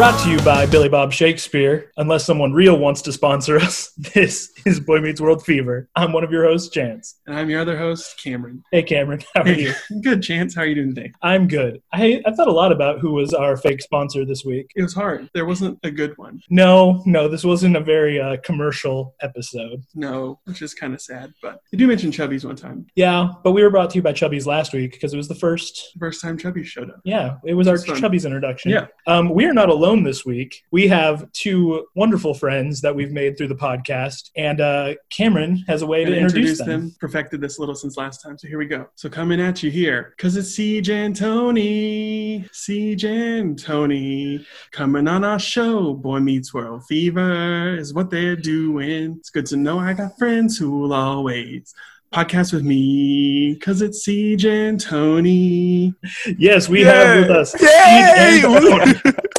Brought to you by Billy Bob Shakespeare. Unless someone real wants to sponsor us, this is Boy Meets World Fever. I'm one of your hosts, Chance. And I'm your other host, Cameron. Hey, Cameron, how are you? Good, Chance. How are you doing today? I'm good. I, I thought a lot about who was our fake sponsor this week. It was hard. There wasn't a good one. No, no, this wasn't a very uh, commercial episode. No, which is kind of sad. But you do mention Chubbie's one time. Yeah, but we were brought to you by Chubbie's last week because it was the first. First time Chubbie showed up. Yeah, it was our fun. Chubbie's introduction. Yeah. Um, we are not alone this week. We have two wonderful friends that we've made through the podcast, and uh, Cameron has a way to And introduce them. them. Perfected this a little since last time. So here we go. So coming at you here, cause it's CJ and Tony. CJ and Tony coming on our show. Boy Meets World Fever is what they're doing. It's good to know I got friends who will always podcast with me. Cause it's CJ and Tony. Yes, we have with us. Yay!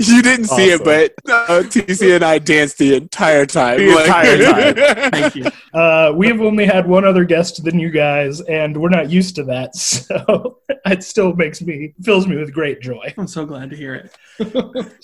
Steve and Tony. you didn't see it, but uh, TC and I danced the entire time. The Like- entire time. Thank you. Uh, we have only had one other guest than you guys, and we're not used to that. So it still makes me fills me with great joy. I'm so glad to hear it.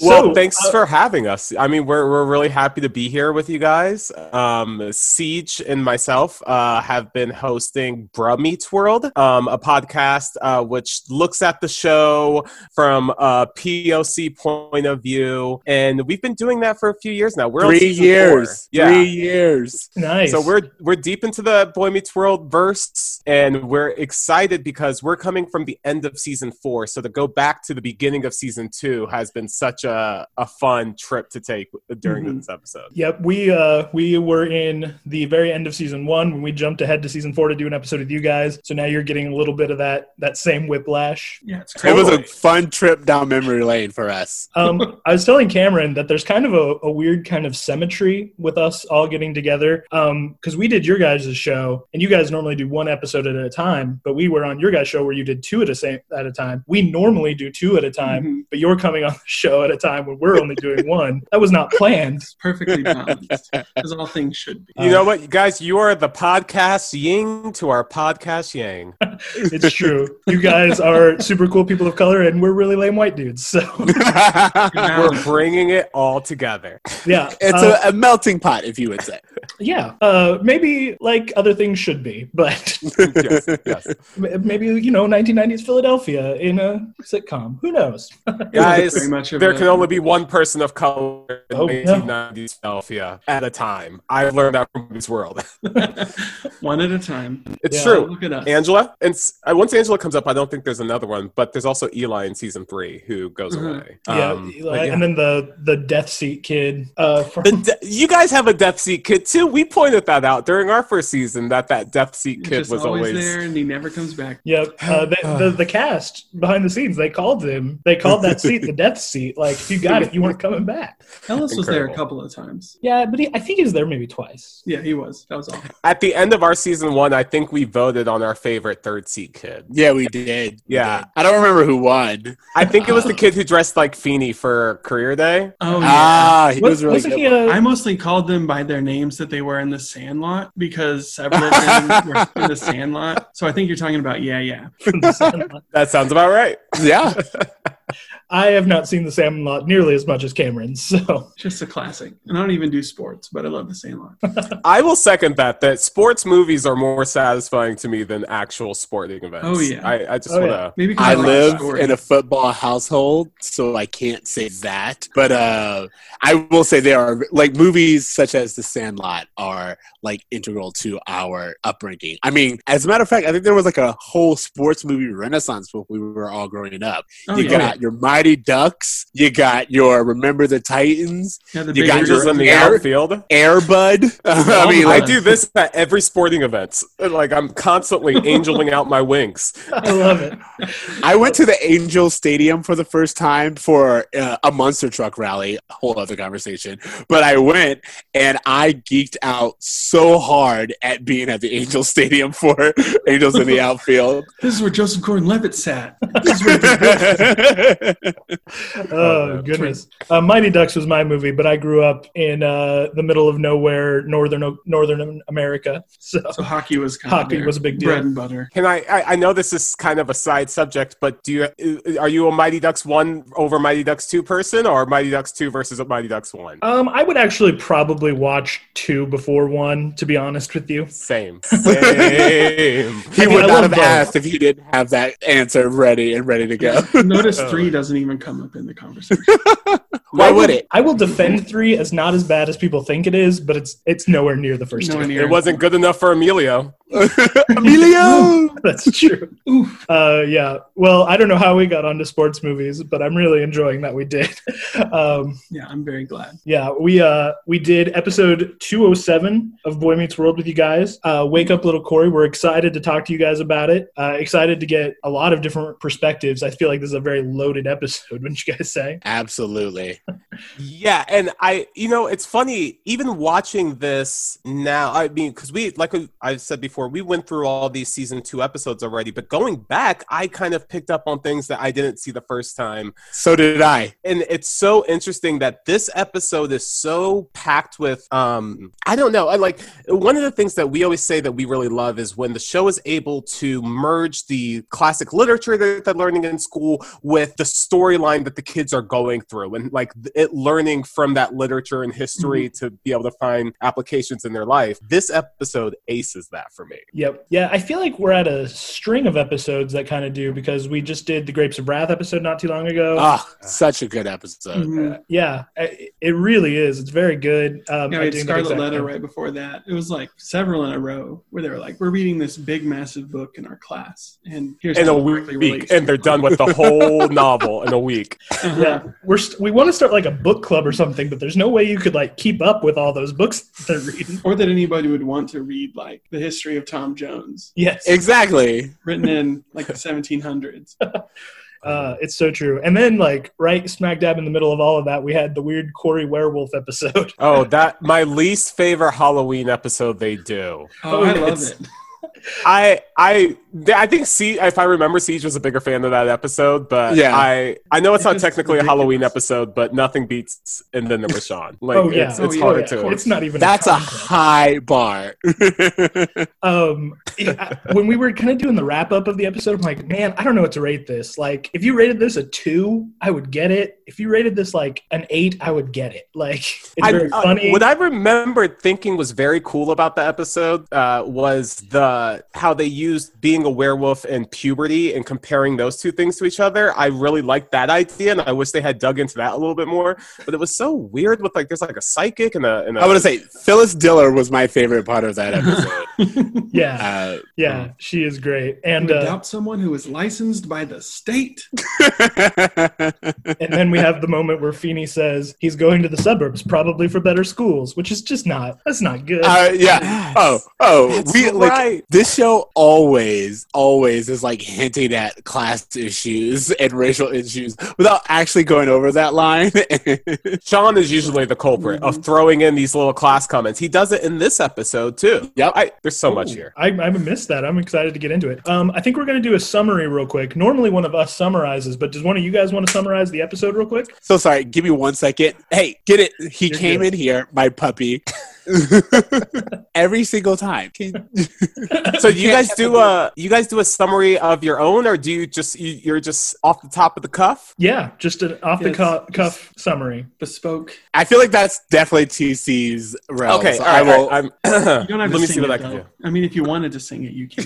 Well, So, thanks uh, for having us. I mean, we're, we're really happy to be here with you guys. Um, Siege and myself uh, have been hosting Bruh Meets World, um, a podcast uh, which looks at the show from a POC point of view. And we've been doing that for a few years now. We're on Three season years. Four. Yeah. Three years. Nice. So we're we're deep into the Boy Meets World verse, and we're excited because we're coming from the end of season four. So to go back to the beginning of season two has been such a, a fun trip to take during Mhm. this episode. Yep, we uh we were in the very end of season one when we jumped ahead to season four to do an episode with you guys. So now you're getting a little bit of that that same whiplash. Yeah, it's It was a fun trip down memory lane for us. Um, I was telling Cameron that there's kind of a, a weird kind of symmetry with us all getting together. Um, because we did your guys' show, and you guys normally do one episode at a time, but we were on your guys' show where you did two at a same at a time. We normally do two at a time, Mhm. but you're coming on the show at a time when we're only doing one. That was not planned. It's perfectly balanced, as all things should be. You know what, you guys? You are the podcast yin to our podcast yang. It's true. You guys are super cool people of color, and we're really lame white dudes. So We're bringing it all together. yeah, it's uh, a, a melting pot, if you would say. Yeah. Uh, maybe like other things should be, but yes, yes. Maybe you know 1990s philadelphia in a sitcom who knows Guys, much there can only be one person of color in Oh, no. 1990s Philadelphia at a time. I've learned that from this world. One at a time. It's Yeah, true. Look at us. Angela, and uh, once Angela comes up, I don't think there's another one, but there's also Eli in season three who goes Mhm. away. yeah, Um, like, but yeah. and then the the death seat kid uh from, The de- you guys have a Death Seat kid too. We pointed that out during our first season that that Death Seat kid just was always, always. there, and he never comes back. yep uh, the, the the cast behind the scenes they called him they called that seat the death seat like if you got it you weren't coming back Ellis was there a couple of times. yeah but he, i think he was there maybe twice Yeah, he was. That was all. At the end of our season one, I think we voted on our favorite third seat kid. Yeah, we did. We Yeah. did. I don't remember who won. I think it was the kid who dressed like Feeny for career day. Oh yeah. Ah, he What- was really wasn't good. he a, I mostly called them by their names that they were in the Sandlot because several of them were in the Sandlot. So I think you're talking about yeah, yeah. That sounds about right. yeah. i have not seen the sandlot nearly as much as cameron so Just a classic. And I don't even do sports, but I love the Sandlot. I will second that. That sports movies are more satisfying to me than actual sporting events. Oh, yeah. I, I just Oh, want yeah. to. Maybe 'cause I live story. in a football household, so I can't say that. But uh, I will say there are like movies such as The Sandlot are like integral to our upbringing. I mean, as a matter of fact, I think there was like a whole sports movie renaissance when we were all growing up. Oh, you yeah. got your Mighty Ducks, you got your Remember the Titans, Yeah, the you big got Angels in the Air- outfield. Airbud. I mean, I like, do this at every sporting event. Like I'm constantly angeling out my wings. i love it I went to the Angel Stadium for the first time for uh, a monster truck rally. A whole other conversation. But I went and I geeked out so hard at being at the Angel Stadium for Angels in the outfield. This is where Joseph Gordon-Levitt sat. This is where oh goodness uh, mighty ducks was my movie but i grew up in uh, the middle of nowhere northern northern america so, So hockey was kind Hockey of was a big deal. bread and butter. Can I, I? I know this is kind of a side subject, but do you are you a Mighty Ducks one over Mighty Ducks two person, or Mighty Ducks two versus a Mighty Ducks one? um, i would actually probably watch two before one to be honest with you Same, same. He I mean, would I not have both. asked if he didn't have that answer ready and ready to go. Notice Oh. three doesn't even come up in the conversation. Why would it? I will defend three as not as bad as people think it is, but it's it's nowhere near the first Nowhere two. near. It wasn't good enough for Emilio. Emilio! That's true. Uh, yeah. Well, I don't know how we got onto sports movies, but I'm really enjoying that we did. um, Yeah, I'm very glad. yeah, we uh, we did episode 207 of Boy Meets World with you guys. Uh, Wake up, little Cory. We're excited to talk to you guys about it. Uh, excited to get a lot of different perspectives. I feel like this is a very loaded episode. Wouldn't you guys say? Absolutely. Yeah, and I, you know, it's funny. Even watching this now, I mean, because we, like I said before, we went through all these season two episodes already. But going back, I kind of picked up on things that I didn't see the first time. So did I. and it's so interesting that this episode is so packed with um i don't know I like one of the things that we always say that we really love is when the show is able to merge the classic literature that they're learning in school with the storyline that the kids are going through and like it learning from that literature and history to be able to find applications in their life this episode aces that for me Yep. Yeah, I feel like we're at a string of episodes that kind of do because we just did the Grapes of Wrath episode not too long ago. Ah, such a good episode. Mhm. Yeah, I- it really is. It's very good. Um, Yeah, I we had Scarlet Letter thing. right before that. It was like several in a row where they were like, "We're reading this big, massive book in our class, and here's in a week and they're done with the whole novel in a week Uh-huh. Yeah, we're st- we want to start like a book club or something, but there's no way you could like keep up with all those books they're reading. Or that anybody would want to read like the history of Tom Jones, Yes, Exactly. written in like the 1700s. uh, it's so true. And then like right smack dab in the middle of all of that, we had the weird Cory werewolf episode. Oh, that my least favorite Halloween episode they do. Oh, I love It's- it. I I I think Siege, if I remember, Siege was a bigger fan of that episode, but Yeah. I I know it's It's not just technically a Halloween episode, but nothing beats and then there was Sean. Like oh yeah, it's, Oh, it's yeah, hard yeah, to. It's not even. That's a contest. high bar. um I- when we were kind of doing the wrap up of the episode i'm like man i don't know what to rate this like if you rated this a two i would get it if you rated this like an eight i would get it like it's I, very uh, funny what I remember thinking was very cool about the episode uh, was the how they used being a werewolf and puberty and comparing those two things to each other. I really liked that idea, and I wish they had dug into that a little bit more. But it was so weird with like there's like a psychic and a, and a I would say Phyllis Diller was my favorite part of that episode. yeah Uh, yeah she is great And and uh, doubt someone who is licensed by the state. and then we have the moment where Feeny says he's going to the suburbs probably for better schools which is just not that's not good uh, yeah. Yes. Oh, oh. That's we like right. this show always, always is like hinting at class issues and racial issues without actually going over that line. Sean is usually the culprit of throwing in these little class comments. He does it in this episode too. Yep. I, there's so much here. I, I missed that. I'm excited to get into it. Um, I think we're going to do a summary real quick. Normally, one of us summarizes, but does one of you guys want to summarize the episode real quick? so sorry. Give me one second. Hey, get it. He You're came good. in here, my puppy. Every single time. So do you guys do a you guys do a summary of your own, or do you just you, you're just off the top of the cuff? Yeah, just an off the Yes, cu- cuff summary. Bespoke. I feel like that's definitely TC's realm. Okay, so all I will. all right, I'm, You don't have let to me sing see what it, I can though. do. I mean, if you wanted to sing it, you can.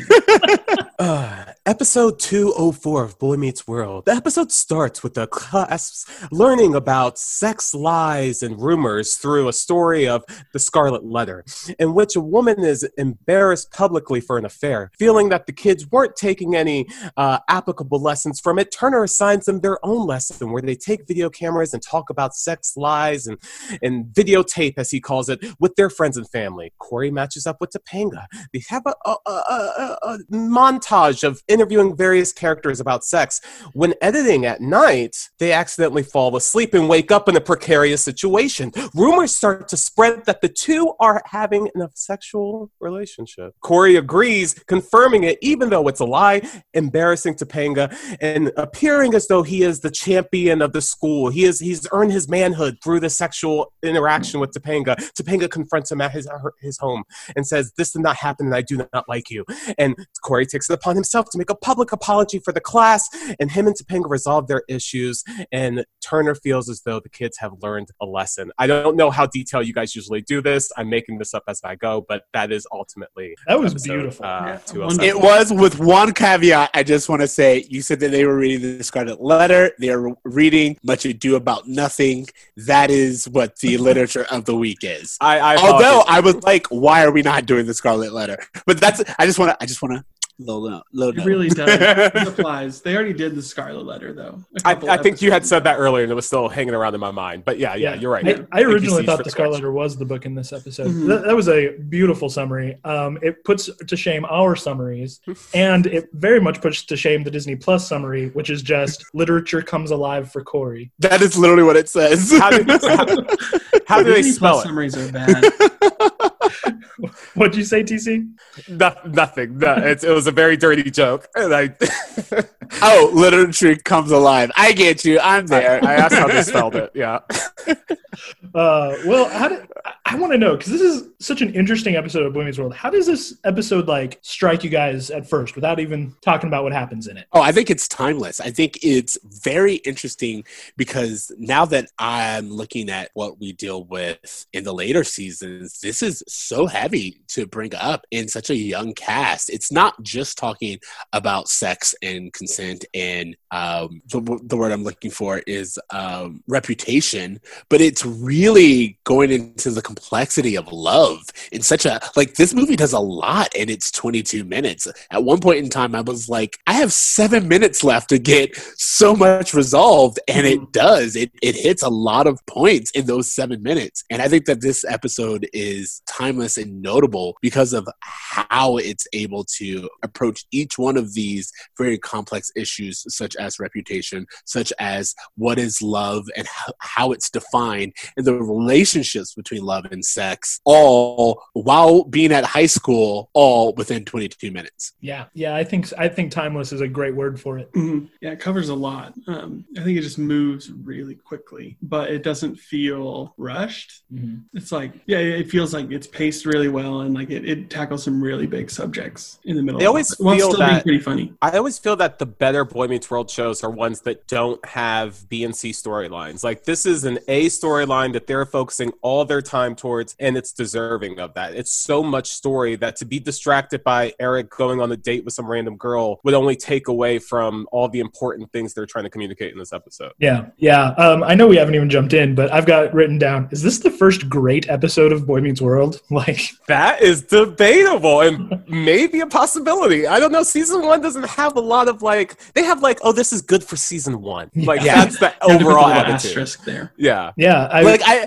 Uh, episode 204 of Boy Meets World. The episode starts with the class learning about sex lies and rumors through a story of the Scarlet Letter, in which a woman is embarrassed publicly for an affair. Feeling that the kids weren't taking any uh, applicable lessons from it, Turner assigns them their own lesson where they take video cameras and talk about sex lies and, and videotape, as he calls it, with their friends and family. Cory matches up with Topanga. They have a, a, a, a, a montage montage of interviewing various characters about sex. When editing at night, they accidentally fall asleep and wake up in a precarious situation. Rumors start to spread that the two are having a sexual relationship. Cory agrees, confirming it, even though it's a lie, embarrassing Topanga, and appearing as though he is the champion of the school. He is he's earned his manhood through the sexual interaction with Topanga. Topanga confronts him at his his home and says, "This did not happen, and I do not like you." And Cory takes it upon himself to make a public apology for the class, and him and Topanga resolve their issues. And Turner feels as though the kids have learned a lesson. I don't know how detailed you guys usually do this. I'm making this up as I go, but that is ultimately That was episode, beautiful. uh, Yeah, It was with one caveat. I just want to say you said that they were reading the Scarlet Letter. They're reading Much Ado About Nothing. That is what the literature of the week is. I, I Although. I was like, why are we not doing the Scarlet Letter? But that's I just want to I just want to low note. Low It really does. it applies. They already did the Scarlet Letter, though. a I, couple I think you had said that earlier, and it was still hanging around in my mind. But yeah, yeah, you're right. I, I originally thought the the Scarlet. Letter was the book in this episode. Mhm. That, that was a beautiful summary. Um, it puts to shame our summaries, and it very much puts to shame the Disney Plus summary, which is just literature comes alive for Cory. That is literally what it says. How do, how, how do they Disney spell Plus it? Summaries are bad. What'd you say, TC? No, nothing. No, it's, it was a very dirty joke. And I, oh, literature comes alive. I get you. I'm there. I asked how they spelled it. Yeah. Uh, well, how did, I want to know because this is such an interesting episode of Boy Meets World. How does this episode like strike you guys at first without even talking about what happens in it? Oh, I think it's timeless. I think it's very interesting because now that I'm looking at what we deal with in the later seasons, this is so heavy to bring up in such a young cast. It's not just talking about sex and consent and um, the, the word I'm looking for is um, reputation, but it's really going into the complexity of love in such a like this movie does a lot and it's 22 minutes. At one point in time, I was like, I have seven minutes left to get so much resolved, and it does. It it hits a lot of points in those seven minutes, and I think that this episode is timeless and notable because of how it's able to approach each one of these very complex issues, such as reputation, such as what is love and how, how it's defined, and the relationships between love and sex, all while being at high school, all within 22 minutes. Yeah, yeah, I think I think timeless is a great word for it. Mhm. Yeah, it covers a lot. Um, I think it just moves really quickly, but it doesn't feel rushed. It's like, yeah, it feels like it's paced really well and like it, it tackles some really big subjects in the middle. They of always it, feel still being that- pretty funny. I always feel that the better Boy Meets World shows are ones that don't have B and C storylines. Like this is an A storyline that they're focusing all their time towards, and it's deserving of that. It's so much story that to be distracted by Eric going on a date with some random girl would only take away from all the important things they're trying to communicate in this episode. Yeah, yeah. Um, I know we haven't even jumped in, but I've got written down. Is this the first great episode of Boy Meets World? Like, That is debatable and maybe a possibility. I don't know. Season one doesn't have a lot of like. They have like, oh, this is good for season one. Like Yeah. that's the You have to put the overall little attitude. asterisk there. Yeah. yeah, I like I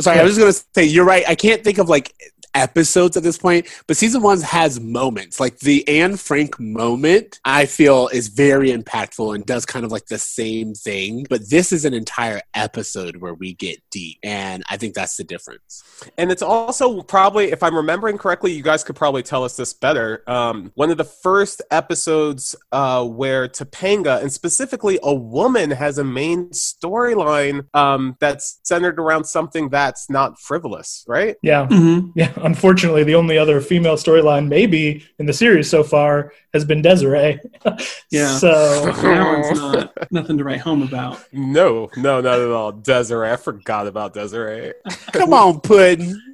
sorry, I was just gonna say you're right. I can't think of like episodes at this point, but season one has moments. Like the Anne Frank moment, I feel is very impactful and does kind of like the same thing. But this is an entire episode where we get deep, and I think that's the difference. And it's also probably, if I'm remembering correctly, you guys could probably tell us this better. Um, one of the first episodes uh, where Topanga, and specifically a woman, has a main storyline um, that's centered around something that's not frivolous, right? yeah, Mhm. yeah. Unfortunately, the only other female storyline maybe in the series so far has been Desiree. Yeah. So That one's not nothing to write home about. No, no, not at all. Desiree, I forgot about Desiree. Come on, Puddin.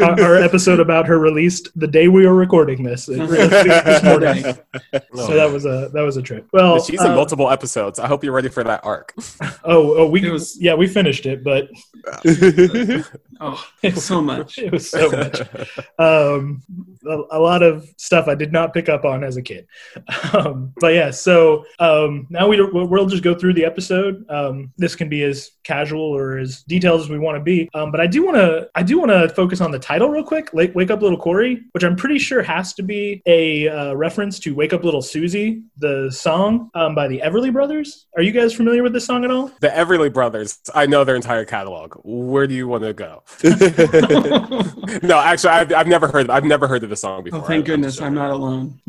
Our, our episode about her released the day we were recording this. This morning. So that was a that was a trip. Well, She's in uh, multiple episodes. I hope you're ready for that arc. oh, oh, we It was- yeah, we finished it, but Oh, so much. it was so much. Um, a, a lot of stuff I did not pick pick up on as a kid. Um, but yeah, so um, now we we'll just go through the episode. Um, this can be as casual or as detailed as we want to be. Um, but I do want to I do want to focus on the title real quick. Wake Up Little Cory, which I'm pretty sure has to be a uh, reference to Wake Up Little Susie, the song um, by the Everly Brothers. Are you guys familiar with this song at all? The Everly Brothers. I know their entire catalog. Where do you want to go? no, actually, I've, I've never heard. I've never heard of the song before. Oh, thank goodness, I'm not alone.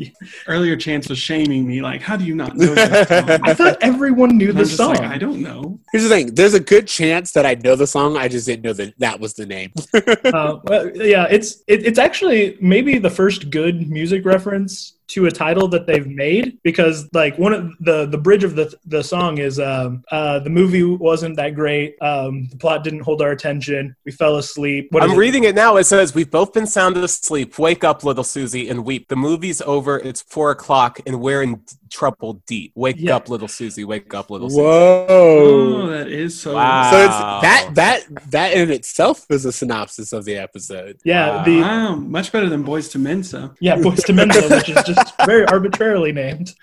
Earlier, Chance was shaming me, like, "How do you not know that song?" I thought everyone knew the song. like, I don't know. Here's the thing: there's a good chance that I know the song. I just didn't know that that was the name. uh, well, yeah, it's it, it's actually maybe the first good music reference to a title that they've made because like one of the the bridge of the the song is um uh the movie wasn't that great um the plot didn't hold our attention we fell asleep What is I'm it? reading it now. It says, We've both been sound asleep. Wake up, little Susie, and weep. The movie's over. It's four o'clock, and we're in trouble deep. Wake Yeah. up, little Susie. Wake up, little Susie. Oh, Whoa! that is so. Wow. So it's that that that in itself is a synopsis of the episode. yeah Wow. the Wow, much better than Boys to Men. So yeah boys to men which is just very arbitrarily named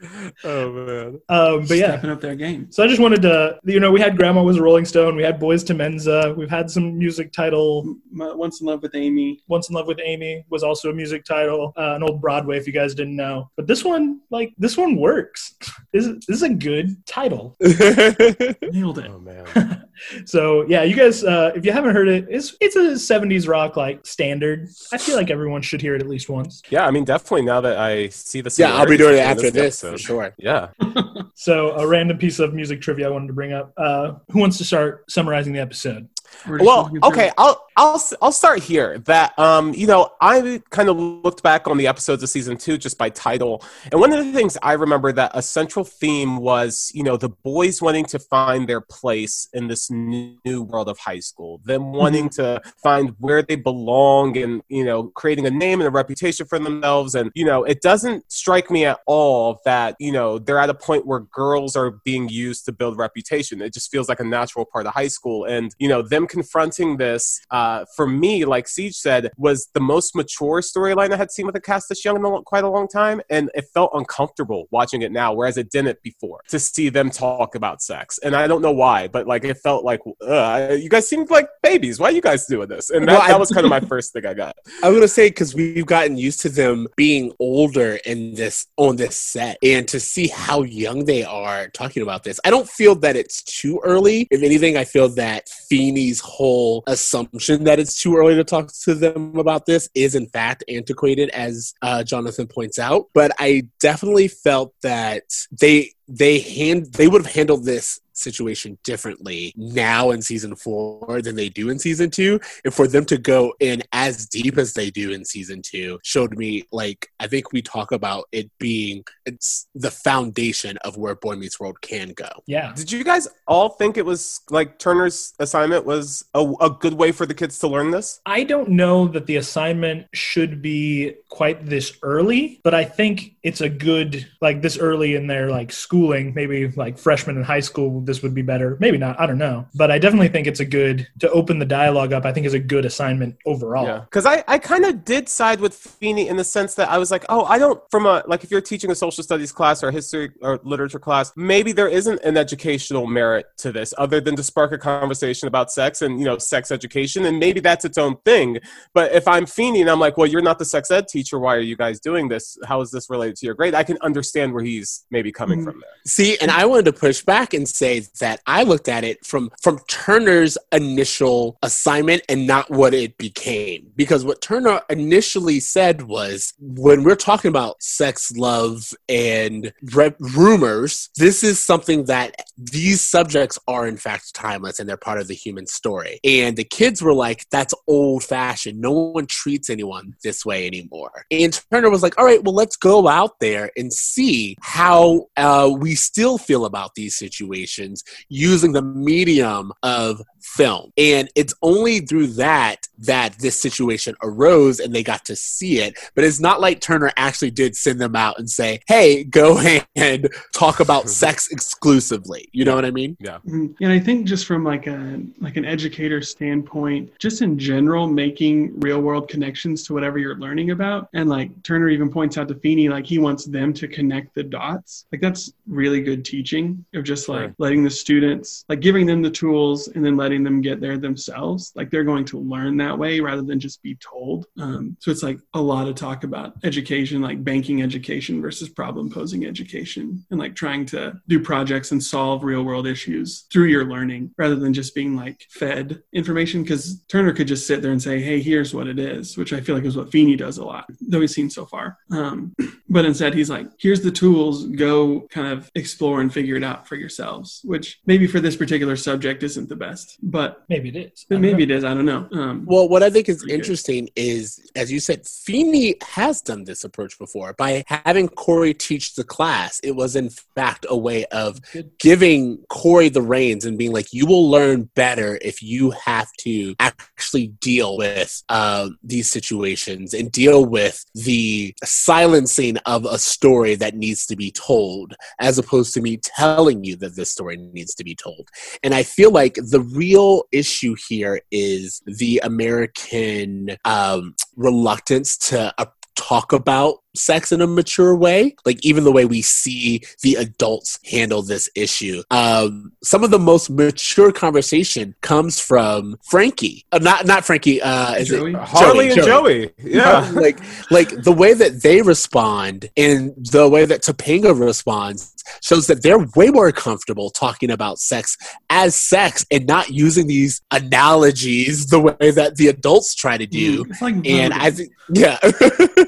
Oh man! um but yeah stepping up their game. so I just wanted to, you know, we had Grandma was a Rolling Stone, we had Boys to Mensch, we've had some music title. Once in Love with Amy. Once in Love with Amy was also a music title, uh, an old Broadway, if you guys didn't know. But this one, like, this one works. this, is, this is a good title. Nailed it. Oh, man. So yeah, you guys, uh, if you haven't heard it, it's it's a '70s rock like standard. I feel like everyone should hear it at least once. Yeah, I mean, definitely now that I see the yeah, I'll be doing it after between this for sure. Yeah. So a random piece of music trivia I wanted to bring up. Uh, who wants to start summarizing the episode? Well, okay. I'll I'll I'll start here. That um, you know, I kind of looked back on the episodes of season two just by title, and one of the things I remember that a central theme was, you know, the boys wanting to find their place in this new world of high school, them wanting to find where they belong, and you know, creating a name and a reputation for themselves. And you know, it doesn't strike me at all that you know they're at a point where girls are being used to build reputation. It just feels like a natural part of high school, and you know, them confronting this uh, for me, like Siege said, was the most mature storyline I had seen with a cast this young in a, quite a long time, and it felt uncomfortable watching it now, whereas it didn't before. To see them talk about sex, and I don't know why, but like it felt like uh, you guys seemed like babies. Why are you guys doing this? And that, that was kind of my first thing I got. I'm gonna say because we've gotten used to them being older in this on this set, and to see how young they are talking about this, I don't feel that it's too early. If anything, I feel that Feeny's whole assumption that it's too early to talk to them about this is in fact antiquated, as uh, Jonathan points out. But I definitely felt that they they hand they would have handled this situation differently now in season four than they do in season two and for them to go in as deep as they do in season two showed me like i think we talk about it being it's the foundation of where boy meets world can go Yeah. Did you guys all think it was like Turner's assignment was a, a good way for the kids to learn this? I don't know that the assignment should be quite this early, but I think it's a good like this early in their like schooling, maybe like freshman in high school this would be better. Maybe not, I don't know. But I definitely think it's a good to open the dialogue up. I think is a good assignment overall. Yeah, because I, I kind of did side with Feeny in the sense that I was like, oh, I don't from a like if you're teaching a social studies class or a history or literature class, maybe there isn't an educational merit to this other than to spark a conversation about sex and you know sex education, and maybe that's its own thing. But if I'm Feeny and I'm like, well, you're not the sex ed teacher, why are you guys doing this? How is this related to your grade? I can understand where he's maybe coming Mhm. from there. See, and I wanted to push back and say that I looked at it from from Turner's initial assignment and not what it became. Because what Turner initially said was when we're talking about sex, love, and re- rumors, this is something that these subjects are in fact timeless and they're part of the human story. And the kids were like, that's old fashioned. No one treats anyone this way anymore. And Turner was like, all right, well, let's go out there and see how uh, we still feel about these situations situations using the medium of film. And it's only through that that this situation arose and they got to see it. But it's not like Turner actually did send them out and say, hey, go and talk about sex exclusively. You know what I mean? Yeah. Mhm. And I think just from like a like an educator standpoint, just in general, making real world connections to whatever you're learning about, and like Turner even points out to Feeny, like he wants them to connect the dots. Like that's really good teaching of just like Sure. Letting the students, like giving them the tools and then letting them get there themselves. Like they're going to learn that way rather than just be told. Um, so it's like a lot of talk about education, like banking education versus problem posing education, and like trying to do projects and solve real world issues through your learning rather than just being like fed information. Because Turner could just sit there and say, "Hey, here's what it is," which I feel like is what Feeny does a lot, though he's seen so far. Um, but instead, he's like, "Here's the tools. Go kind of explore and figure it out for yourselves." Which maybe for this particular subject isn't the best, but Maybe it is. But maybe know. it is. I don't know. Um, Well, what I think is Pretty good. interesting is, as you said, Feeny has done this approach before. By having Cory teach the class, it was in fact a way of giving Cory the reins and being like, you will learn better if you have to actually deal with uh, these situations and deal with the silencing of a story that needs to be told, as opposed to me telling you that this story needs to be told. And I feel like the real issue here is the American um, reluctance to talk about sex in a mature way like even the way we see the adults handle this issue um some of the most mature conversation comes from frankie uh, not not frankie uh is Joey? it Harley and Joey. Yeah. like like the way that they respond and the way that Topanga responds shows that they're way more comfortable talking about sex as sex and not using these analogies the way that the adults try to do it's like and. I think yeah.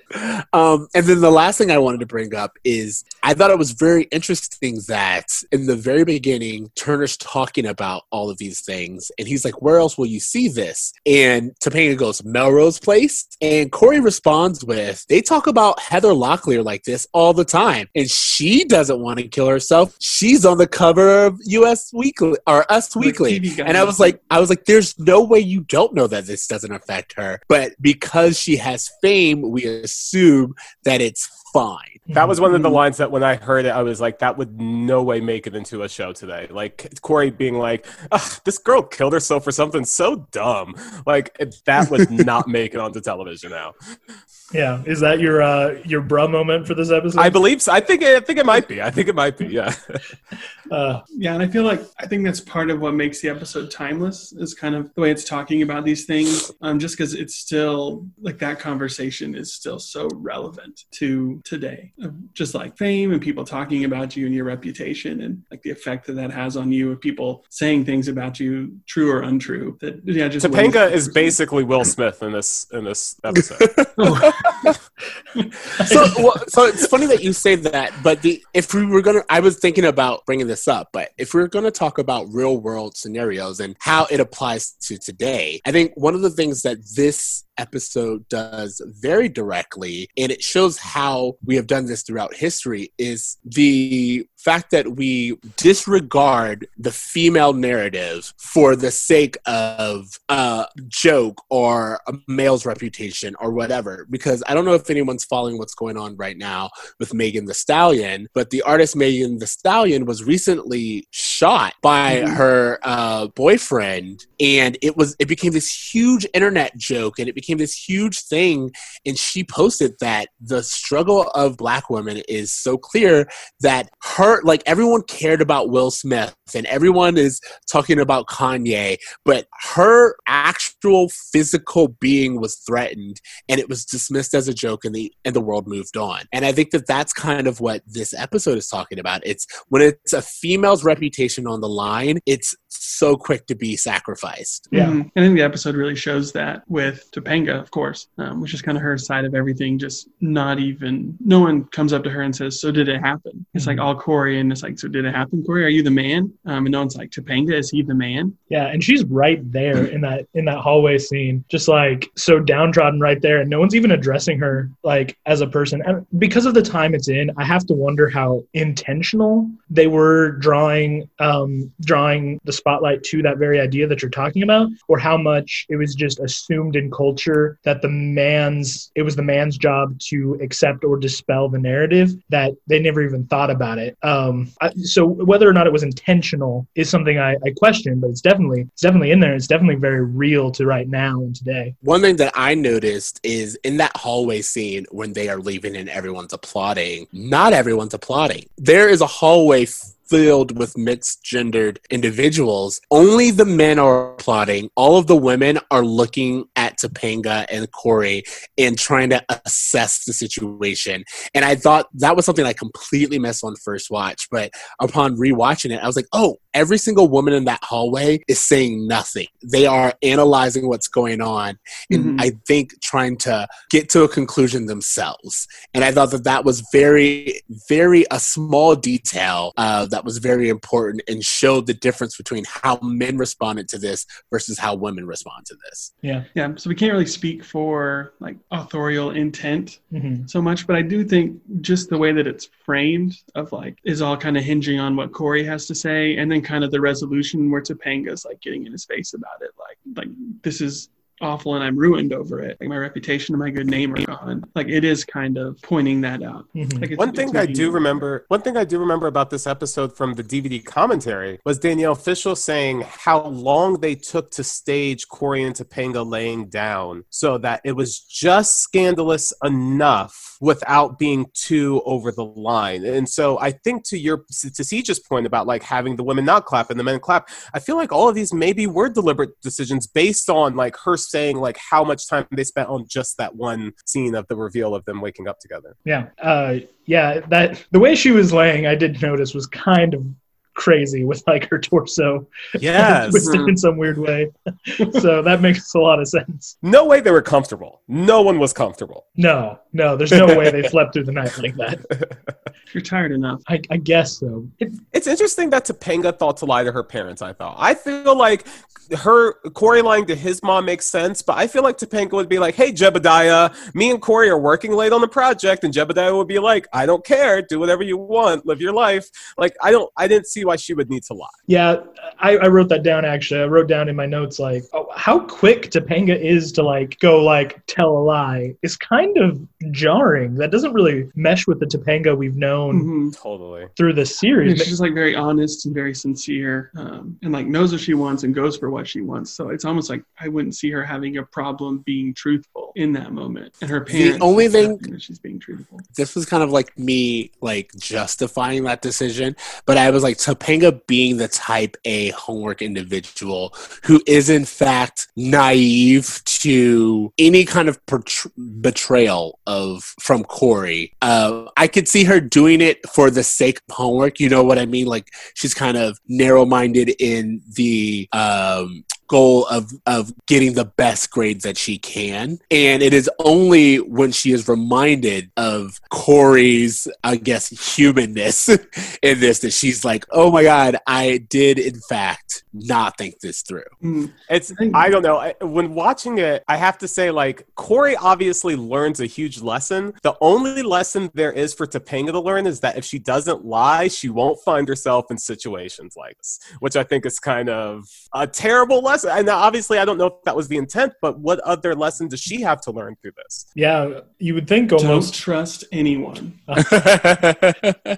um, and then the last thing I wanted to bring up is I thought it was very interesting that in the very beginning, Turner's talking about all of these things, and he's like, "Where else will you see this?" And Topanga goes, "Melrose Place," and Cory responds with, "They talk about Heather Locklear like this all the time, and she doesn't want to kill herself. She's on the cover of U.S. Weekly or Us Weekly." And I was like, I was like, there's no way you don't know that this doesn't affect her. But because she has fame, we assume that it's fine. That was one of the Mhm. lines that when I heard it, I was like, that would no way make it into a show today. Like Cory being like, this girl killed herself for something so dumb. Like that would not make it onto television now. Yeah, is that your uh, your bruh moment for this episode? I believe so. I think I think it might be. I think it might be. Yeah. uh, Yeah, and I feel like I think that's part of what makes the episode timeless is kind of the way it's talking about these things. Um, just because it's still like that conversation is still so relevant to today, just like fame and people talking about you and your reputation and like the effect that that has on you of people saying things about you, true or untrue. That yeah, just Topanga is basically Will Smith in this in this episode. So, well, so it's funny that you say that. But the if we were gonna, I was thinking about bringing this up. But if we are gonna talk about real world scenarios and how it applies to today, I think one of the things that this episode does very directly, and it shows how we have done this throughout history, is the fact that we disregard the female narrative for the sake of a joke or a male's reputation or whatever. Because I don't know if anyone's following what's going on right now with Megan Thee Stallion, but the artist Megan Thee Stallion was recently shot by Mhm. her uh, boyfriend, and it was it became this huge internet joke, and it became this huge thing. And she posted that the struggle of Black women is so clear that her like everyone cared about Will Smith and everyone is talking about Kanye, but her actual physical being was threatened and it was dismissed as a joke and the and the world moved on. And I think that that's kind of what this episode is talking about. It's when it's a female's reputation on the line, it's so quick to be sacrificed. Yeah. Mhm. I think the episode really shows that with Topanga, of course, um, which is kind of her side of everything. Just not even, no one comes up to her and says, "So did it happen?" It's like all Cory, and it's like, "So did it happen, Cory? Are you the man?" Um, and no one's like, "Topanga, is he the man?" Yeah, and she's right there in that in that hallway scene, just like so downtrodden right there, and no one's even addressing her like as a person. And because of the time it's in, I have to wonder how intentional they were drawing um, drawing the spotlight to that very idea that you're talking about, or how much it was just assumed in culture that the man's it was the man's job to accept or dispel the narrative that they never even thought about it. Um, I, so whether or not it was intentional is something I, I question, but it's definitely it's definitely in there. It's definitely very real to right now and today. One thing that I noticed is in that hallway scene when they are leaving and everyone's applauding, not everyone's applauding. There is a hallway filled with mixed gendered individuals. Only the men are applauding. All of the women are looking at Topanga and Cory and trying to assess the situation. And I thought that was something I completely missed on first watch. But upon rewatching it, I was like, oh, every single woman in that hallway is saying nothing. They are analyzing what's going on and Mhm. I think trying to get to a conclusion themselves. And I thought that that was very, very a small detail uh, that was very important and showed the difference between how men responded to this versus how women respond to this. Yeah. Yeah, so we can't really speak for like authorial intent hmm so much, but I do think just the way that it's framed of like is all kind of hinging on what Cory has to say, and then kind of the resolution where Topanga's like getting in his face about it, like like this is awful and I'm ruined over it. Like my reputation and my good name are gone. Like it is kind of pointing that out. hmm Like it's, One it's thing I do it- remember, one thing I do remember about this episode from the DVD commentary was Danielle Fishel saying how long they took to stage Cory and Topanga laying down so that it was just scandalous enough without being too over the line. And so I think to your to Siege's point about like having the women not clap and the men clap, I feel like all of these maybe were deliberate decisions based on like her saying like how much time they spent on just that one scene of the reveal of them waking up together. Yeah. Uh, yeah. That the way she was laying, I did notice was kind of crazy with like her torso yeah, twisted in some weird way. so that makes a lot of sense. No way they were comfortable. No one was comfortable. No, no, there's no way they slept through the night like that. You're tired enough. I, I guess so. It, It's interesting that Topanga thought to lie to her parents, I thought. I feel like her Cory lying to his mom makes sense, but I feel like Topanga would be like, Hey Jebediah, me and Cory are working late on the project, and Jebediah would be like, I don't care, do whatever you want, live your life. Like I don't I didn't see why she would need to lie. yeah, I, I wrote that down actually. I wrote down in my notes like oh, how quick Topanga is to like go like tell a lie is kind of jarring. That doesn't really mesh with the Topanga we've known Mhm. Totally. through the Yeah, series. she's just like very honest and very sincere, um, and like knows what she wants and goes for what she wants. So it's almost like I wouldn't see her having a problem being truthful in that moment. And her parents, The only thing- that she's being truthful. This was kind of like me like justifying that decision, but I was like Topanga being the type A homework individual who is in fact naive to any kind of betrayal of from Cory. Uh, I could see her doing it for the sake of homework. You know what I mean? Like she's kind of narrow minded in the um, goal of of getting the best grades that she can and it is only when she is reminded of cory's i guess humanness in this that she's like oh my god i did in fact not think this through Mm. It's I don't know. I, when watching it, I have to say like Cory obviously learns a huge lesson. The only lesson there is for Topanga to learn is that if she doesn't lie, she won't find herself in situations like this, which I think is kind of a terrible lesson. And obviously, I don't know if that was the intent, but what other lesson does she have to learn through this? yeah, you would think Don't almost trust anyone.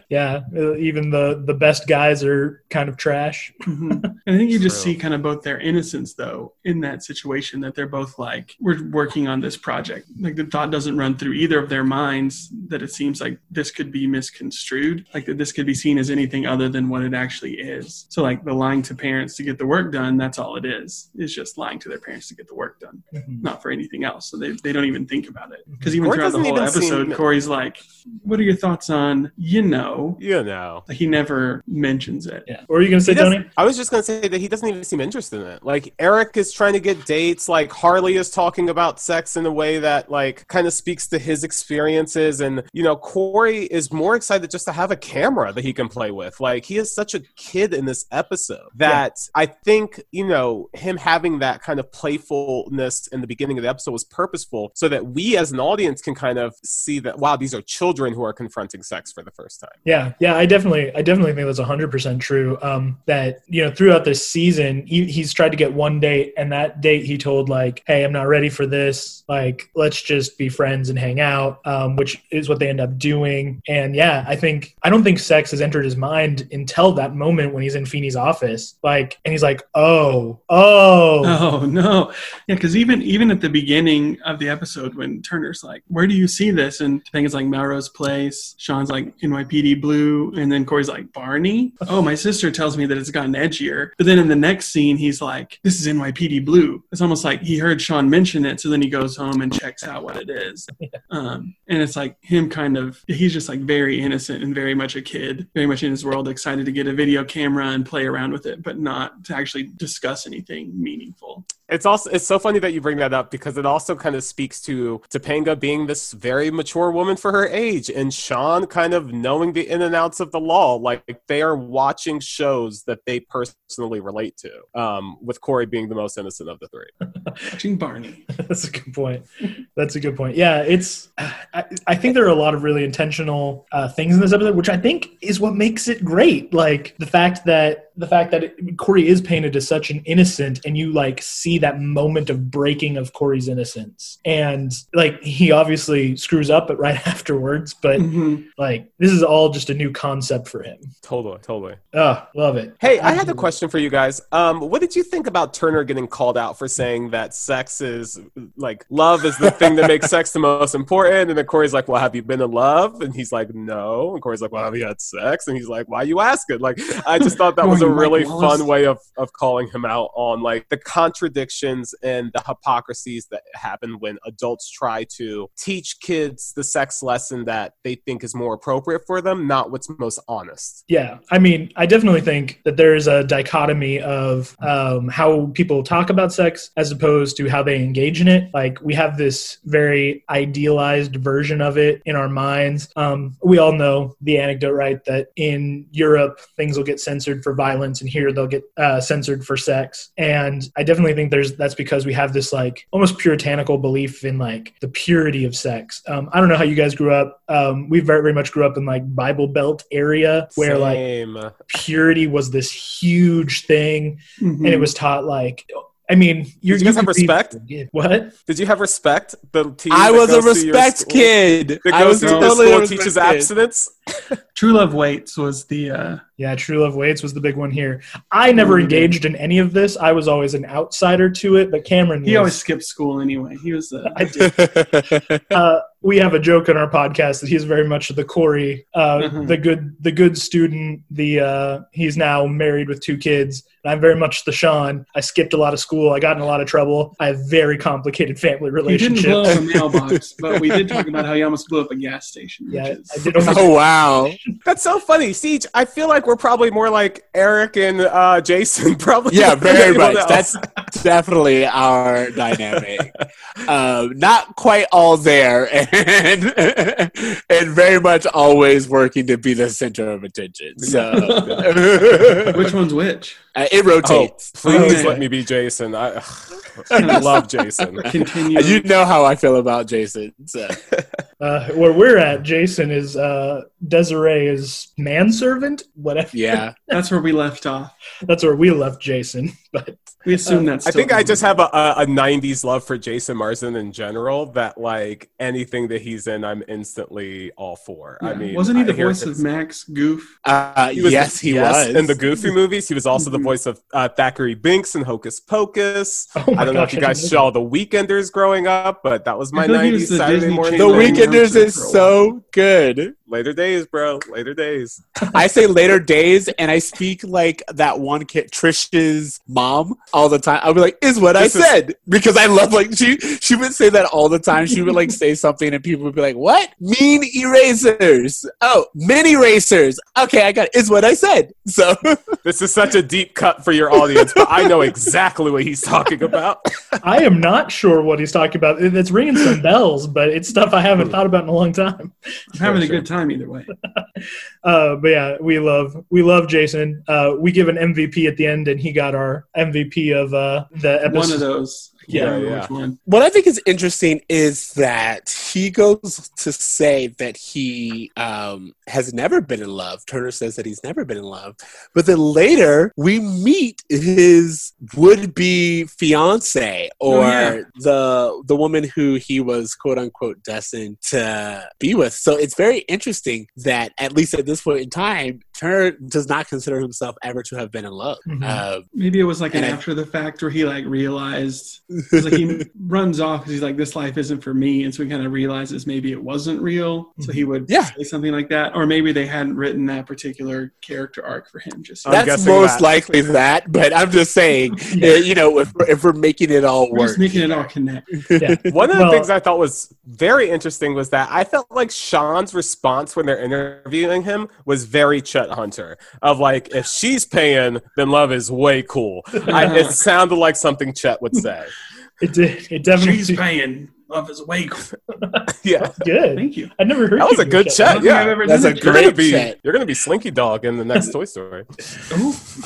yeah, even the the best guys are kind of trash. Mhm. I think you just True. see kind of both their innocence, though, in that situation that they're both like, we're working on this project. Like the thought doesn't run through either of their minds that it seems like this could be misconstrued, like that this could be seen as anything other than what it actually is. So like the lying to parents to get the work done, that's all it is. It's just lying to their parents to get the work done, Mhm. not for anything else. So they, they don't even think about it. Because even Cory throughout the whole episode, seem- Cory's like, "What are your thoughts on you know?" You know. He never mentions it. Yeah. What were you gonna say, He Tony? I was just gonna say that he doesn't even seem interested in it. Like Eric is trying to get dates. Like Harley is talking about sex in a way that like kind of speaks to his experiences, and you know Cory is more excited just to have a camera that he can play with. Like he is such a kid in this episode that I think you know him having that kind of playfulness in the beginning of the episode was purposeful, so that we as an audience can kind of see that wow these are children who are confronting sex for the first time. Yeah, yeah, I definitely, I definitely think that's hundred percent true. Um, that you know, throughout this season, he, he's tried to get one date, and that date he told like, "Hey, I'm not ready for this. Like, let's just be friends and hang out," um, which is what they end up doing. And yeah, I think I don't think sex has entered his mind until that moment when he's in Feeny's office, like, and he's like, "Oh, oh, Oh no, yeah, because even even at the beginning of the episode, when Turner's like, "Where do you see this?" and Topanga's like Melrose Place, Sean's like NYPD Blue, and then Cory's like Barney. Oh, my sister tells me that it's gotten edgier, but then in the next scene, he's like, "This is NYPD Blue." It's almost like he heard Sean mention it, so then he goes home and checks out what it is. Um, and it's like him kind of he's just like very innocent and very much a kid, very much in his world, excited to get a video camera and play around with it, but not to actually discuss anything meaningful. It's also it's so funny that you bring that up because it also kind of speaks to Topanga being this very mature woman for her age and Sean kind of knowing the in and outs of the law. Like they are watching shows that they personally relate to. Um, with Cory being the most innocent of the three. Watching Barney. That's a good point. That's a good point. Yeah, it's. I, I think there are a lot of really intentional uh, things in this episode, which I think is what makes it great. Like the fact that the fact that it, Cory is painted as such an innocent, and you like see that moment of breaking of Cory's innocence, and like he obviously screws up, but right afterwards. But Mhm. like this is all just a new concept for him. Totally, totally. Oh, love it. Hey, I had a question for you guys. Um, what did you think about Turner getting called out for saying that sex is like love is the thing that makes sex the most important? And then Cory's like, "Well, have you been in love?" And he's like, "No." And Cory's like, "Well, have you had sex?" And he's like, "Why you asking?" Like, I just thought that was a really fun way of of calling him out on like the contradictions and the hypocrisies that happen when adults try to teach kids the sex lesson that they think is more appropriate for them, not what's most honest. Yeah, I mean, I definitely think that there is a dichotomy of um, how people talk about sex as opposed to how they engage in it. Like, we have this very idealized version of it in our minds. Um, we all know the anecdote, right? That in Europe, things will get censored for violence, and here they'll get uh, censored for sex. And I definitely think there's that's because we have this like almost puritanical belief in like the purity of sex. Um, I don't know how you guys grew up. Um, we very, very much grew up in like Bible Belt area where like purity was this huge thing Mhm. and it was taught like I mean, you're, Did you guys have could be- respect? What? Did you have respect? The team I was a goes to your respect kid. That I goes was to totally school respect teaches kid. abstinence. True Love Waits was the uh, Yeah, True Love Waits was the big one here. I never engaged in any of this. I was always an outsider to it, but Cameron. he was, always skipped school anyway. He was the I did. uh, we have a joke on our podcast that he's very much the Cory, uh, Mhm. the good, the good student. The uh, he's now married with two kids. And I'm very much the Shawn. I skipped a lot of school. I got in a lot of trouble. I have very complicated family relationships. he didn't blow relationships. up a mailbox, but we did talk about how he almost blew up a gas station. Yeah, is, I did. almost- oh wow! That's so funny, Siege. I feel like we're probably more like Eric and uh, Jason. Probably. Yeah, very much. else. That's definitely our dynamic. um, not quite all there, and and very much always working to be the center of attention. So which one's which? Uh, it Oh, rotates. please Okay. let me be Jason. I, I love Jason. Continue. You know how I feel about Jason. So. Uh, where we're at, Jason is uh, Desiree is manservant. Whatever. Yeah, That's where we left off. That's where we left Jason. But We assume that's. I think I going. just have a, a, a 90s love for Jason Marsden in general that, like, anything that he's in, I'm instantly all for. I mean, wasn't he the hear voice of Max Goof? uh, He was yes, the- he yes, was in the Goofy movies. He was also the Mhm. voice of uh, Thackery Binx in Hocus Pocus. oh I don't know if you guys didn't saw The Weekenders growing up, but that was my I feel like he 90s the Saturday morning. The Weekenders is so good. Later days, bro. Later days. I say later days, and I speak like that one kid, Tish's mom, all the time. I'll be like, "Is what This I is- said," because I love like she she would say that all the time. She would like say something, and people would be like, "What? Mean erasers? Oh, mini racers? Okay, I got it. Is what I said." So This is such a deep cut for your audience, but I know exactly what he's talking about. I am not sure what he's talking about. It's ringing some bells, but it's stuff I haven't thought about in a long time. I'm having Sure, a good time either way. Uh, but yeah, we love we love Jason. Uh, we give an MVP at the end, and he got our MVP of uh, the episode. One of those. I can't Yeah, yeah. which one. what I think is interesting is that he goes to say that he um, has never been in love. Turner says that he's never been in love, but then later we meet his would-be fiance or Oh, yeah. the the woman who he was quote unquote destined to be with. So it's very interesting that at least at this point in time, Turner does not consider himself ever to have been in love. Mhm. Uh, Maybe it was like an I- after the fact where he like realized like he runs off because he's like this life isn't for me, and so he kind of realizes maybe it wasn't real. So he would Yeah. say something like that, or maybe they hadn't written that particular character arc for him just I'm. That's most that. likely that, but I'm just saying, Yeah. uh, you know, if, we're- if we're making it all We're work. just making it all connect. Yeah. One of the Well- things I thought was very interesting was that I felt like Shawn's response when they're interviewing him was very Chet Hunter of like, if she's paying, then love is way cool. I, it sounded like something Chet would say. It did. It definitely She's paying. Love his way cool. Yeah, good. Thank you. I never heard that was a good that. I Chet. don't think I've Yeah, That's a you're gonna great be Chet. you're gonna be Slinky Dog in the next Toy Story.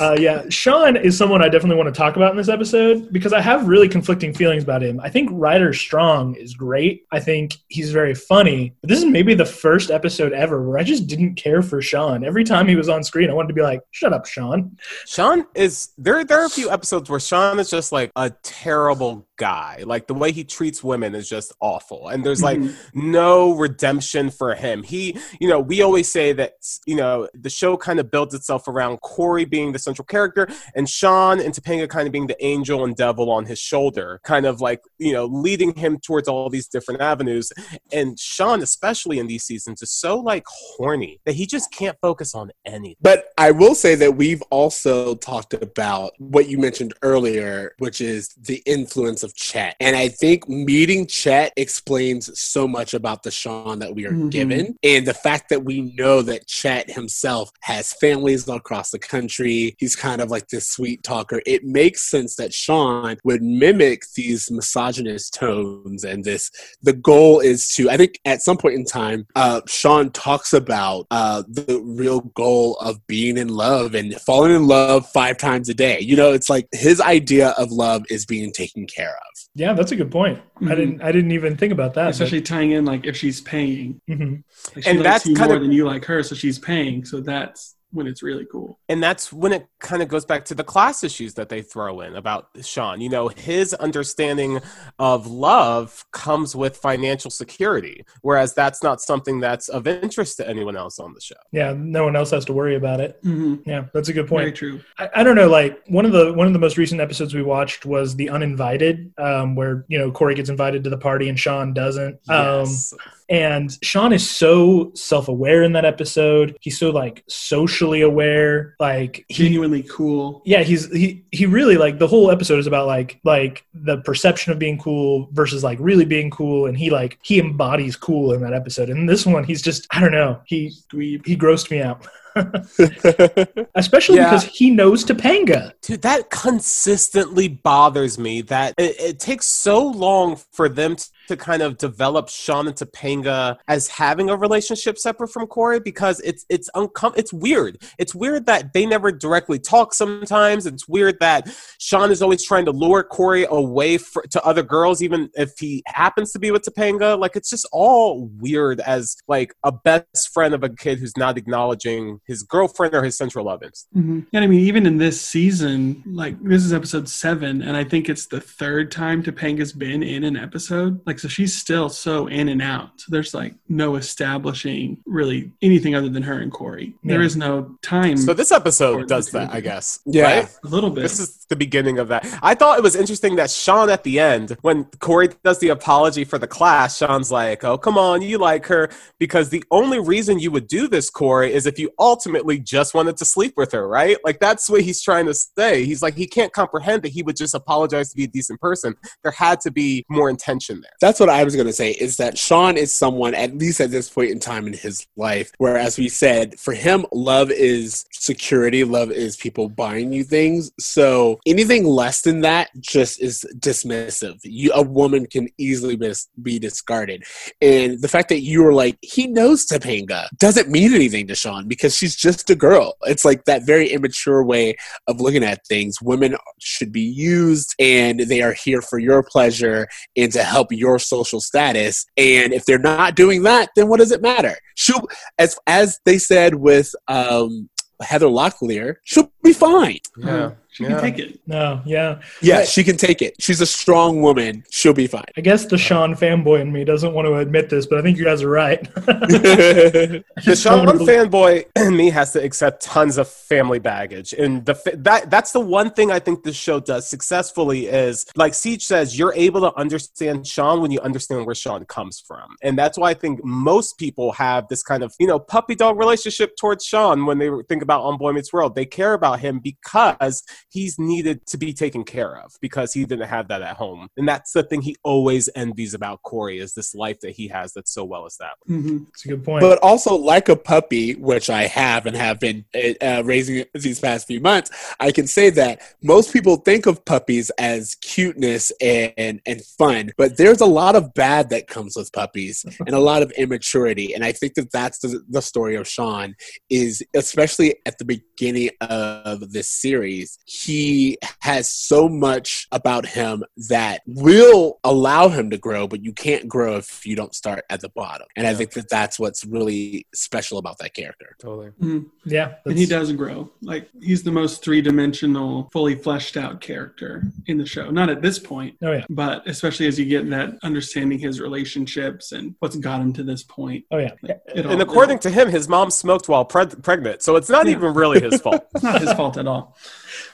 Uh, yeah, Shawn is someone I definitely want to talk about in this episode because I have really conflicting feelings about him. I think Ryder Strong is great. I think he's very funny. But this is maybe the first episode ever where I just didn't care for Shawn. Every time he was on screen, I wanted to be like, "Shut up, Shawn." Shawn is there. There are a few episodes where Shawn is just like a terrible guy. Like the way he treats women is just awful, and there's like Mhm. no redemption for him. He, you know, we always say that you know the show kind of builds itself around Cory being the central character, and Shawn and Topanga kind of being the angel and devil on his shoulder, kind of like you know leading him towards all these different avenues. And Shawn, especially in these seasons, is so like horny that he just can't focus on anything. But I will say that we've also talked about what you mentioned earlier, which is the influence of Chet. And I think meeting Chet explains so much about the Shawn that we are Mhm. given. And the fact that we know that Chet himself has families all across the country, he's kind of like this sweet talker. It makes sense that Shawn would mimic these misogynist tones and this the goal is to i think at some point in time uh, shawn talks about uh, the real goal of being in love and falling in love five times a day you know it's like his idea of love is being taken care of Yeah, that's a good point. I Mhm. didn't. I didn't even think about that. Especially tying in like if she's paying, Mhm. like she And likes that's you kind more of- than you like her, so she's paying. So that's when it's really cool. and that's when it kind of goes back to the class issues that they throw in about Shawn. You know, his understanding of love comes with financial security, whereas that's not something that's of interest to anyone else on the show. Yeah, no one else has to worry about it. hmm Yeah, that's a good point. Very true. I, I don't know. Like one of the one of the most recent episodes we watched was the uninvited, um, where you know Cory gets invited to the party and Shawn doesn't. Um, Yes. And Shawn is so self aware in that episode. He's so like socially aware. Like he, Genuinely cool. yeah, he's he he really like the whole episode is about like like the perception of being cool versus like really being cool, and he like he embodies cool in that episode. And this one, he's just I don't know. He Dweeb. he grossed me out. Especially Yeah. because he knows Topanga. Dude, that consistently bothers me that it, it takes so long for them t- to kind of develop Shawn and Topanga as having a relationship separate from Cory because it's it's uncom- it's weird. It's weird that they never directly talk sometimes. It's weird that Shawn is always trying to lure Cory away fr- to other girls even if he happens to be with Topanga. Like it's just all weird as like a best friend of a kid who's not acknowledging his girlfriend or his central love interest. hmm And I mean, even in this season, like this is episode seven, and I think it's the third time Topanga's been in an episode. Like Like, so she's still so in and out. So there's like no establishing really anything other than her and Cory. There Yeah. is no time. So this episode does between that, I guess. Yeah. right? a little bit. This is the beginning of that. I thought it was interesting that Shawn at the end, when Cory does the apology for the class, Shawn's like, "Oh, come on, you like her because the only reason you would do this, Cory, is if you ultimately just wanted to sleep with her, right? Like that's what he's trying to say. He's like he can't comprehend that he would just apologize to be a decent person. There had to be more intention there. That's what I was going to say is that Shawn is someone, at least at this point in time in his life, where, as we said, for him, love is security, love is people buying you things. So anything less than that just is dismissive. You, a woman can easily be, be discarded. And the fact that you were like, he knows Topanga doesn't mean anything to Shawn because she's just a girl. It's like that very immature way of looking at things. Women should be used and they are here for your pleasure and to help your social status. And if they're not doing that, then what does it matter? She'll, as as they said with um, Heather Locklear, she'll be fine. Uh, she Yeah. can take it. No, yeah. Yeah, Right. she can take it. She's a strong woman. She'll be fine. I guess the Shawn fanboy in me doesn't want to admit this, but I think you guys are right. The Shawn believe- fanboy in me has to accept tons of family baggage, and the fa- that that's the one thing I think this show does successfully is like Siege says, you're able to understand Shawn when you understand where Shawn comes from, and that's why I think most people have this kind of you know puppy dog relationship towards Shawn when they think about On Boy Meets World. They care about him because he's needed to be taken care of because he didn't have that at home, and that's the thing he always envies about Cory is this life that he has that's so well established. hmm It's a good point. but also, like a puppy, which I have and have been uh, raising these past few months, I can say that most people think of puppies as cuteness and, and, and fun, but there's a lot of bad that comes with puppies and a lot of immaturity. And I think that that's the, the story of Shawn is especially at the beginning of this series, he has so much about him that will allow him to grow, but you can't grow if you don't start at the bottom. And I think that that's what's really special about that character. Totally. Mm-hmm. yeah, And he that's- does grow. Like he's the most three dimensional, fully fleshed out character in the show. Not at this point, Oh yeah, but especially as you get that understanding his relationships and what's got him to this point. oh yeah. Like, it all- And according to him, his mom smoked while preg- pregnant, so it's not Yeah. even really his fault. it's not his fault at all.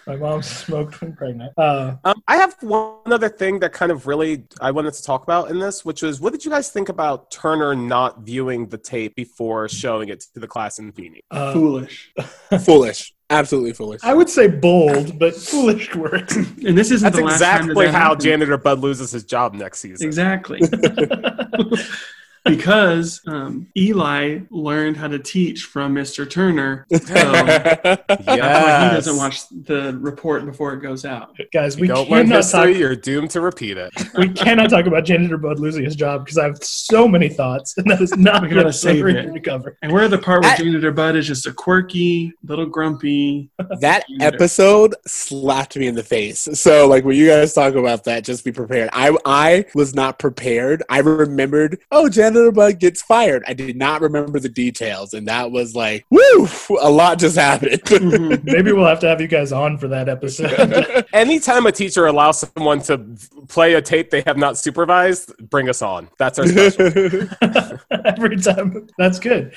My mom smoked when pregnant. Uh, Um, I have one other thing that kind of really I wanted to talk about in this, which was what did you guys think about Turner not viewing the tape before showing it to the class in Feeny? uh, Foolish. foolish. Absolutely foolish. I would say bold, but foolish works. And this isn't That's the last time that exactly that how happened. janitor Bud loses his job next season. Exactly. because um, Eli learned how to teach from Mr. Turner. So that's why he doesn't watch the report before it goes out. Guys, we don't learn cannot history, talk. you're doomed to repeat it. We cannot talk about Janitor Bud losing his job because I have so many thoughts, and that is not We gotta what save we're it. to cover. And we're the part where I- Janitor Bud is just a quirky, little grumpy. that episode slapped me in the face. So, like when you guys talk about that, just be prepared. I I was not prepared. I remembered, oh, Janitor Bud gets fired. I did not remember the details, and that was like, woo, a lot just happened. Mhm. Maybe we'll have to have you guys on for that episode. Anytime a teacher allows someone to play a tape they have not supervised, bring us on. That's our special. Every time. That's good.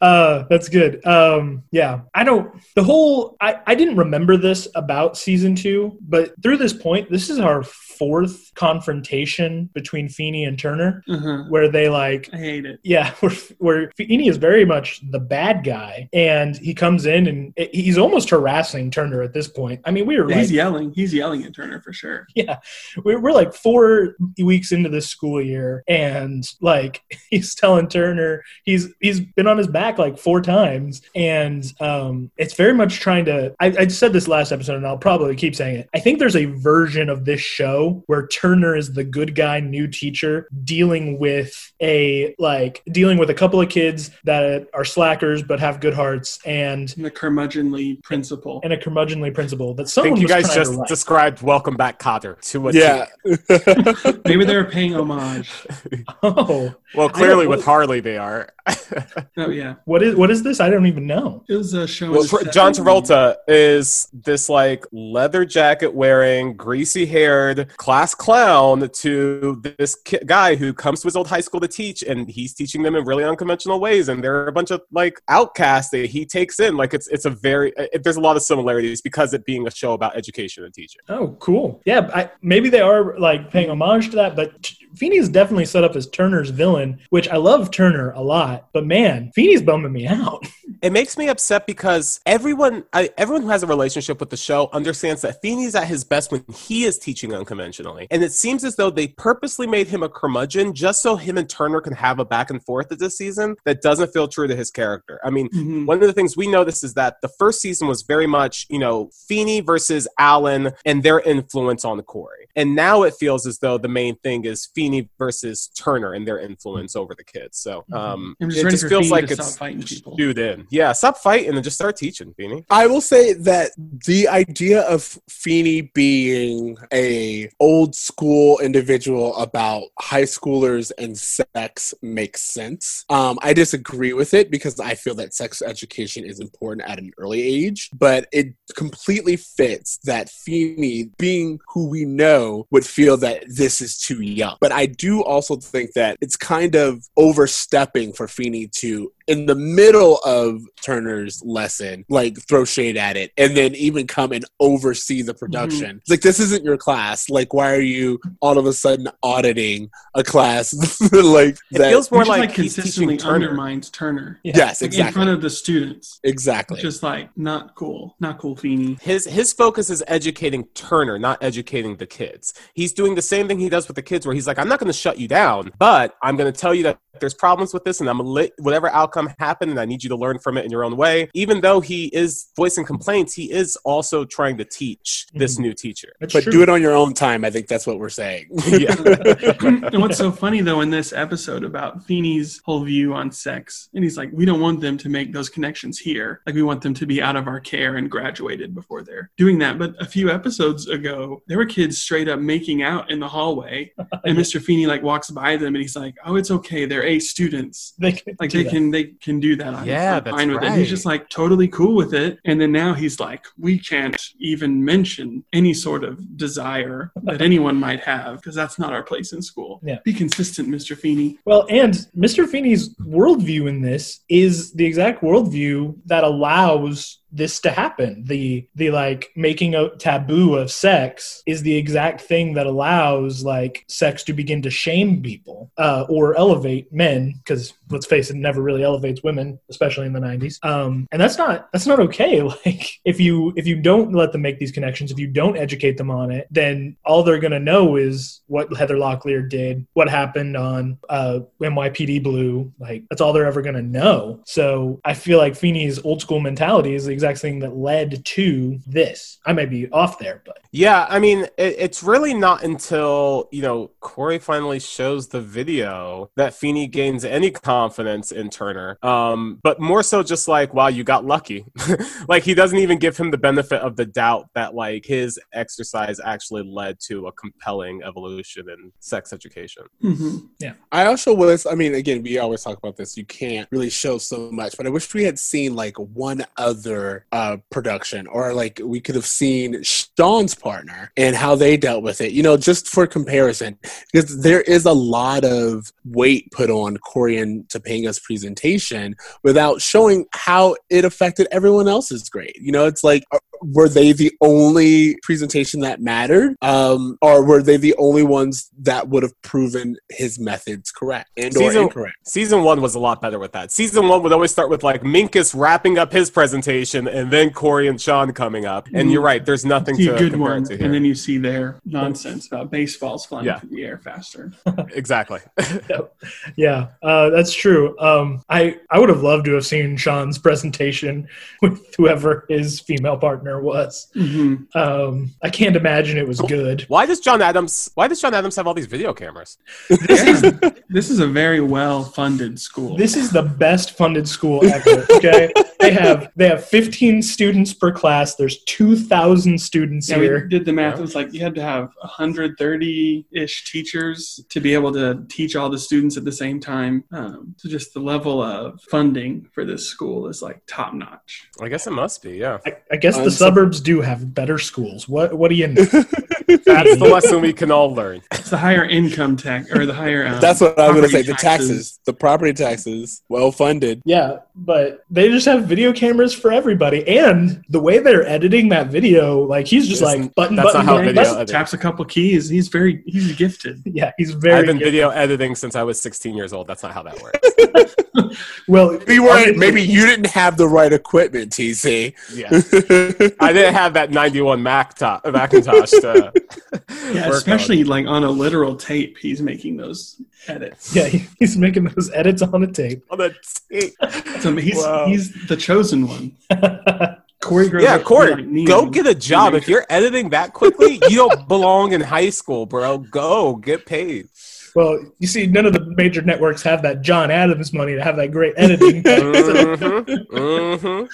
Uh, that's good. Um, yeah, I don't. The whole I I didn't remember this about season two, but through this point, this is our fourth confrontation between Feeny and Turner, Uh-huh. where they like I hate it. yeah, where, where Feeny is very much the bad guy, and he comes in and he's almost harassing Turner at this point. I mean, we were like, He's yelling. He's yelling at Turner for sure. yeah, we're, we're like four weeks into this school year, and like he's telling Turner he's he's been on his back like four times, and um, it's very much trying to. I, I said this last episode, and I'll probably keep saying it. I think there's a version of this show where Turner is the good guy, new teacher, dealing with a like dealing with a couple of kids that are slackers but have good hearts, and And the curmudgeonly principal. and a curmudgeonly principal that I someone think you was guys just to described Welcome Back Kotter to a yeah. Maybe they were paying homage. Oh, Well, clearly with Harley they are. Oh yeah, What is what is this? I don't even know. it was uh, a show. Well, in John Travolta is this like leather jacket wearing, greasy haired class clown to this ki- guy who comes to his old high school to teach, and he's teaching them in really unconventional ways. And there are a bunch of like outcasts that he takes in. Like it's it's a very uh, it, there's a lot of similarities because it being a show about education and teaching. Oh, cool. Yeah, I, maybe they are like paying homage to that, but T- Feeny is definitely set up as Turner's villain, which I love Turner a lot. But man, Feeny's bumming me out. It makes me upset because everyone, I, everyone who has a relationship with the show understands that Feeny's at his best when he is teaching unconventionally, and it seems as though they purposely made him a curmudgeon just so him and Turner can have a back and forth of this season that doesn't feel true to his character. I mean, Mhm. one of the things we noticed is that the first season was very much, you know, Feeny versus Alan and their influence on Cory. And now it feels as though the main thing is Feeny versus Turner and their influence over the kids. So um, I'm just it just feels Feeny like it's stop fighting people. stewed in. Yeah, stop fighting and just start teaching, Feeny. I will say that the idea of Feeny being a old school individual about high schoolers and sex makes sense. Um, I disagree with it because I feel that sex education is important at an early age, but it completely fits that Feeny, being who we know, would feel that this is too young. But I do also think that it's kind of overstepping for Feeny to in the middle of Turner's lesson, like throw shade at it, and then even come and oversee the production. It's Like this isn't your class. Like why are you all of a sudden auditing a class? like It that? feels more like, like he's consistently teaching Turner. undermines Turner Yeah. yes, like, in front of the students. exactly. Just like not cool, not cool, Feeny. His his focus is educating Turner, not educating the kids. He's doing the same thing he does with the kids, where he's like, "I'm not going to shut you down, but I'm going to tell you that there's problems with this, and I'm gonna let whatever outcome happened, and I need you to learn from it in your own way." Even though he is voicing complaints, he is also trying to teach this Mhm. new teacher. That's but true. do it on your own time. I think that's what we're saying. yeah. and what's so funny though in this episode about Feeny's whole view on sex, and he's like, we don't want them to make those connections here. Like we want them to be out of our care and graduated before they're doing that. But a few episodes ago, there were kids straight up making out in the hallway, and Mr. Feeny like walks by them and he's like, oh, it's okay, they're A students. They can Like do they that. can they can do that. I'm, Yeah, I'm that's fine with it. He's just like totally cool with it. And then now he's like, we can't even mention any sort of desire that anyone might have because that's not our place in school. Yeah. Be consistent, Mr. Feeny. Well, and Mr. Feeny's worldview in this is the exact worldview that allows this to happen. The the like making a taboo of sex is the exact thing that allows like sex to begin to shame people uh, or elevate men. Because let's face it, never really elevates women, especially in the '90s. Um, and that's not that's not okay. Like if you if you don't let them make these connections, if you don't educate them on it, then all they're gonna know is what Heather Locklear did, what happened on uh, NYPD Blue. Like that's all they're ever gonna know. So I feel like Feeny's old school mentality is the exact thing that led to this. I may be off there, but Yeah, I mean, it, it's really not until you know Cory finally shows the video that Feeny gains any confidence in Turner. Um, but more so, just like, wow, you got lucky. like he doesn't even give him the benefit of the doubt that like his exercise actually led to a compelling evolution in sex education. hmm I also was, I mean, again, we always talk about this. You can't really show so much, but I wish we had seen like one other uh, production or like we could have seen Shawn's partner and how they dealt with it, you know, just for comparison. Because there is a lot of weight put on Cory and Topanga's presentation without showing how it affected everyone else's grade. You know, it's like, were they the only presentation that mattered? Um, or were they the only ones that would have proven his methods correct and or Season- incorrect? Season one was a lot better with that. Season one would always start with like Minkus wrapping up his presentation and then Cory and Shawn coming up. And you're right, there's nothing See to a good compare one, to here. and then you see their nonsense about baseballs flying Yeah. through the air faster. exactly. yeah, uh, that's true. Um, I I would have loved to have seen Shawn's presentation with whoever his female partner was. hmm Um, I can't imagine it was good. Why does John Adams? Why does John Adams have all these video cameras? This is this is a very well funded school. This is the best funded school ever. Okay, they have they have 15 students per class. There's 2,000 students Yeah, we here. did the math. Yeah. It was like you had to have 130-ish teachers to be able to teach all the students at the same time. Um, so just the level of funding for this school is like top notch. I guess it must be, yeah. I, I guess the Um, so- suburbs do have better schools. What what do you know? That's the lesson we can all learn. It's the higher income tax or the higher. Um, That's what I was going to say. The taxes, the property taxes, well funded. Yeah, but they just have video cameras for everybody, and the way they're editing that video, like he's just Isn't- like button that's button not how video button. Taps a couple keys. He's very he's gifted. Yeah, he's very I've been good. video editing since I was 16 years old. That's not how that works. Well, Maybe, you weren't, obviously- maybe you didn't have the right equipment, TC. Yeah. I didn't have that 91 Mac to- Macintosh to Yeah, work especially on. like on a literal tape. He's making those edits. Yeah, he's making those edits on the tape. on the tape. So he's Wow. he's the chosen one. Cory grows Yeah, up to be Cory, like go get a job. If you're editing that quickly, you don't belong in high school, bro. Go get paid. Well, you see, none of the major networks have that John Adams money to have that great editing. Mhm, mhm.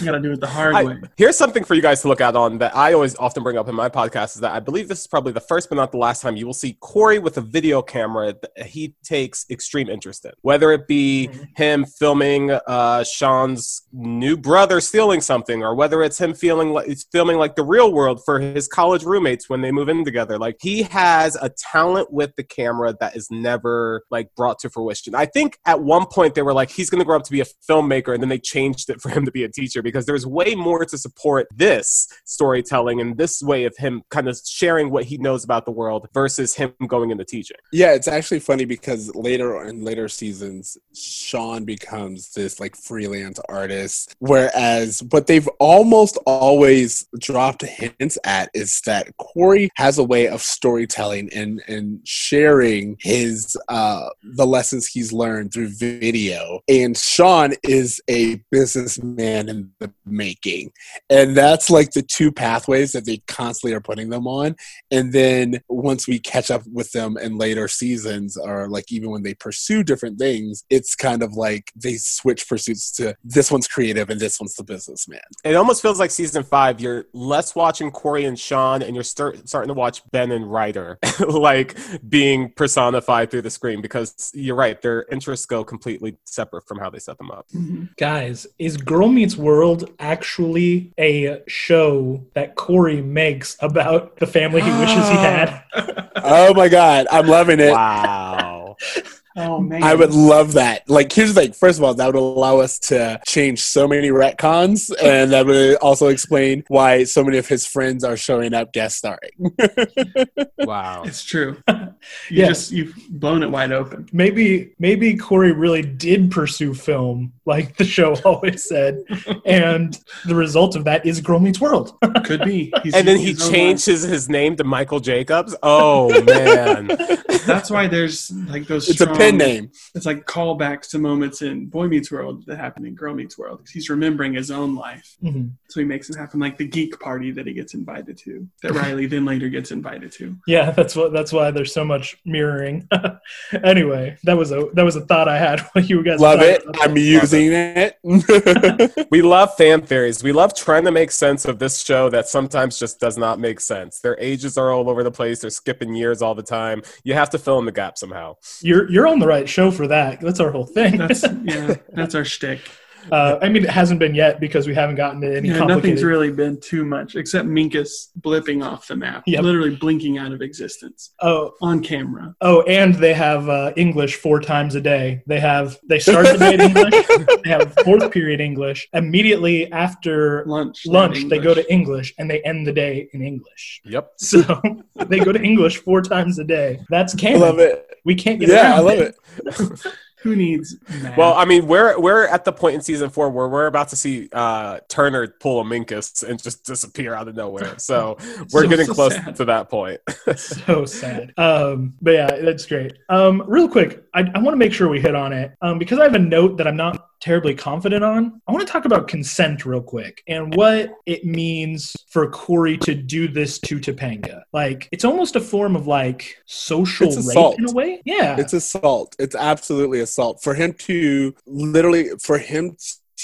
You gotta do it the hard I- way. here's something for you guys to look at on that I always often bring up in my podcast is that I believe this is probably the first but not the last time you will see Cory with a video camera that he takes extreme interest in. Whether it be him filming uh, Shawn's new brother stealing something, or whether it's him feeling like he's filming like the real world for his college roommates when they move in together. Like he has a talent with the camera that is never like brought to fruition. I think at one point they were like he's going to grow up to be a filmmaker, and then they changed it for him to be a teacher because there's way more to support this storytelling and this way of him kind of sharing what he knows about the world versus him going into teaching. Yeah, it's actually funny because later in later seasons, Shawn becomes this like freelance artist. Whereas what they've almost always dropped hints at is that Cory has a way of storytelling and and sharing his uh the lessons he's learned through video. And Shawn is a businessman in the making. And that's like the two pathways that they constantly are putting them on. And then once we catch up with them in later seasons, or like even when they pursue different things, it's kind of like they switch pursuits to this one's creative and this one's the businessman. It almost feels like season five, you're less watching Cory and Shawn, and you're start, starting to watch Ben and Ryder, like being personified through the screen because you're right, their interests go completely separate from how they set them up. Mm-hmm. Guys, is Girl Meets World actually a show that Cory makes about the family he wishes he had? Oh my god, I'm loving it. Wow. Oh man, I would love that. Like, here's the thing. First of all, that would allow us to change so many retcons, and that would also explain why so many of his friends are showing up guest starring. wow. It's true. You Yeah. just you've blown it wide open. Maybe maybe Cory really did pursue film, like the show always said, and the result of that is Girl Meets World. Could be. He's And then using he his own changes his name to Michael Jacobs. Oh man. That's why there's like those. it's a strong- pen name. It's like callbacks to moments in Boy Meets World that happen in Girl Meets World. he's remembering his own life, Mhm. so he makes it happen. Like the geek party that he gets invited to, that Riley then later gets invited to. Yeah, that's what that's why there's so much mirroring. anyway, that was a that was a thought I had when you guys Love it. about I'm that. using it. we love fan theories. We love trying to make sense of this show that sometimes just does not make sense. Their ages are all over the place. They're skipping years all the time. You have to fill in the gap somehow. You're you're on the right show for that. That's our whole thing. That's yeah, that's our shtick. Uh, I mean, it hasn't been yet because we haven't gotten to any Yeah, complicated. nothing's really been too much except Minkus blipping off the map, Yep. literally blinking out of existence oh, on camera. oh, and they have uh, English four times a day. They have they start the day in English. They have fourth period English. Immediately after Lunch, lunch, they go to English, and they end the day in English. Yep. So they go to English four times a day. That's I canon. love it. We can't get Yeah, around I love it. Who needs math? Well, I mean, we're we're at the point in season four where we're about to see uh, Turner pull a Minkus and just disappear out of nowhere. So we're So- getting so close sad. to that point. so sad. Um, but yeah, that's great. Um, real quick, I, I want to make sure we hit on it um, because I have a note that I'm not terribly confident on. I want to talk about consent real quick and what it means for Cory to do this to Topanga. Like, it's almost a form of like social It's rape assault. in a way. Yeah. It's assault. It's absolutely assault. For him to literally, for him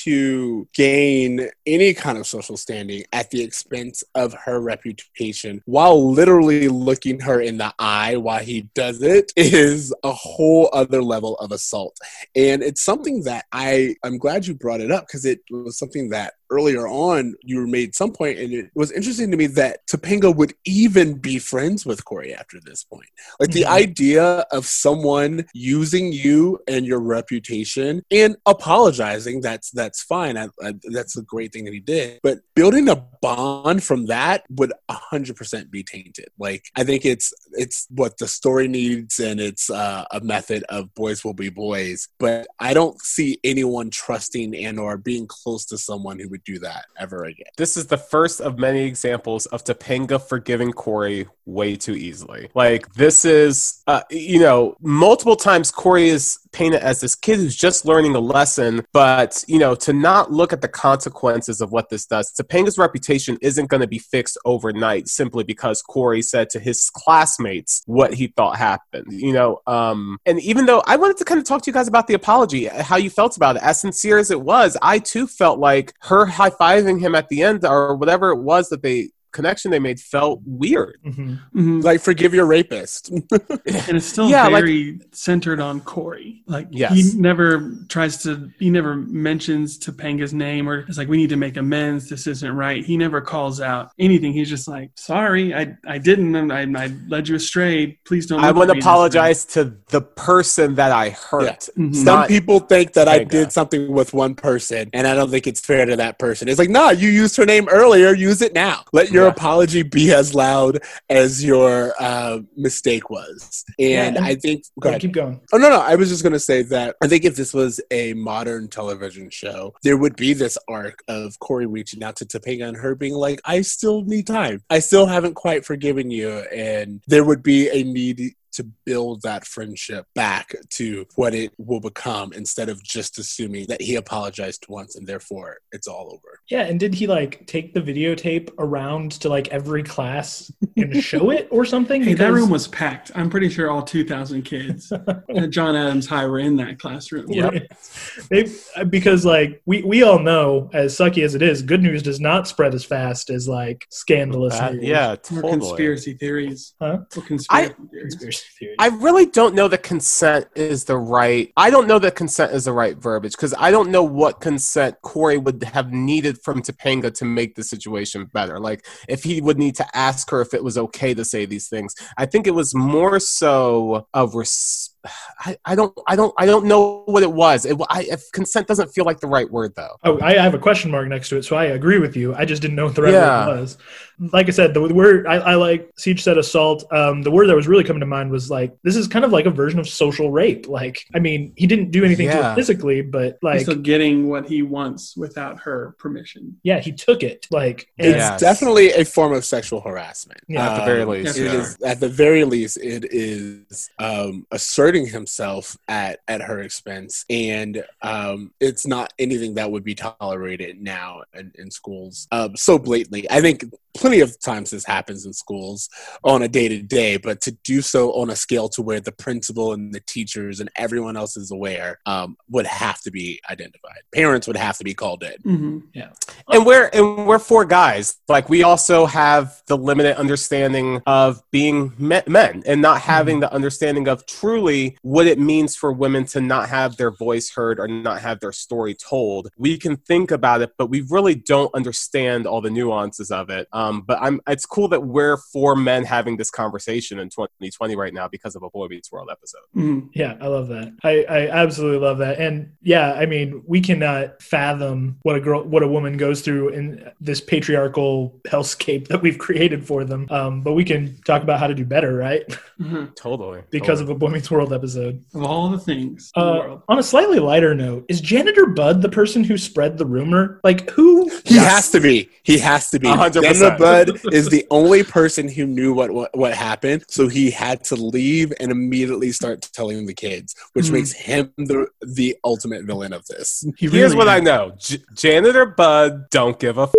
to gain any kind of social standing at the expense of her reputation while literally looking her in the eye while he does it is a whole other level of assault. And it's something that I, I'm glad you brought it up because it was something that earlier on you were made some point and it was interesting to me that Topanga would even be friends with Cory after this point. Like the Mhm. idea of someone using you and your reputation and apologizing that's that's fine. I, I, that's a great thing that he did. But building a bond from that would 100% be tainted. Like I think it's it's what the story needs and it's uh, a method of boys will be boys, but I don't see anyone trusting and or being close to someone who would do that ever again. This is the first of many examples of Topanga forgiving Cory way too easily. Like this is, uh, you know, multiple times Cory is painted as this kid who's just learning a lesson, but you know, to not look at the consequences of what this does. Topanga's reputation isn't going to be fixed overnight simply because Cory said to his classmates what he thought happened. You know, um, and even though I wanted to kind of talk to you guys about the apology, how you felt about it, as sincere as it was, I too felt like her high fiving him at the end or whatever it was that they connection they made felt weird. Mhm. Mhm. Like forgive your rapist. and it's still Yeah, like- very centered on Cory. Like Yes. he never tries to, he never mentions Topanga's name or it's like we need to make amends. This isn't right. He never calls out anything. He's just like, sorry, I I didn't. and I, I led you astray. Please don't. I want to me this way." apologize to the person that I hurt. Mhm. Some people think that I did something with one person, and I don't think it's fair to that person. It's like, nah, you used her name earlier. Use it now. Let your Yeah. apology be as loud as your uh, mistake was. And Yeah, I think, go Yeah, ahead. keep going. Oh no, no. I was just gonna say that I think if this was a modern television show, there would be this arc of Cory reaching out to Topanga and her being like, "I still need time. I still haven't quite forgiven you," and there would be a need to build that friendship back to what it will become instead of just assuming that he apologized once and therefore it's all over. Yeah, and did he like take the videotape around to like every class and show it or something? Hey, that room was packed. I'm pretty sure all 2,000 kids at John Adams High were in that classroom. Yep. Maybe, because like we we all know, as sucky as it is, good news does not spread as fast as like scandalous Uh, news. yeah, Or totally. conspiracy theories. Huh? Or conspiracy theories. I really don't know that consent is the right. I don't know that consent is the right verbiage because I don't know what consent Cory would have needed from Topanga to make the situation better. Like if he would need to ask her if it was okay to say these things. I think it was more so of res- I, I don't I don't I don't know what it was. It, I, if consent doesn't feel like the right word though. Oh, I have a question mark next to it, so I agree with you. I just didn't know what the right Yeah. word was. Like I said, the word I, I like Siege said assault. Um, the word that was really coming to mind was like this is kind of like a version of social rape. Like, I mean, he didn't do anything to Yeah. her physically, but He's like, still getting what he wants without her permission. yeah, he took it. Like, It's Yes. definitely a form of sexual harassment. Yeah. At the very Um, least, it yeah. at the very least, it is um, asserting himself at at her expense, and um, it's not anything that would be tolerated now in, in schools um, so blatantly. I think plenty of times this happens in schools on a day to day, but to do so on a scale to where the principal and the teachers and everyone else is aware um, would have to be identified. Parents would have to be called in. hmm and we're and we're four guys like we also have the limited understanding of being men and not having the understanding of truly what it means for women to not have their voice heard or not have their story told we can think about it but we really don't understand all the nuances of it um, but i'm it's cool that we're four men having this conversation in 2020 right now because of a boy meets world episode hmm Yeah, I love that. I, I absolutely love that. And yeah, I mean, we cannot fathom what a girl, what a woman goes through in this patriarchal hellscape that we've created for them. Um, but we can talk about how to do better, right? hmm totally because totally. of a Boy Meets World episode. Of all the things in the Uh, world. on a slightly lighter note, is janitor Bud the person who spread the rumor? Like who? He Yes. has to be. He has to be. A hundred Daniel percent. Bud is the only person who knew what, what what happened, so he had to leave and immediately start telling the kids, which Mhm. makes him the the ultimate villain of this. He here's really what i know J- janitor bud don't give a f-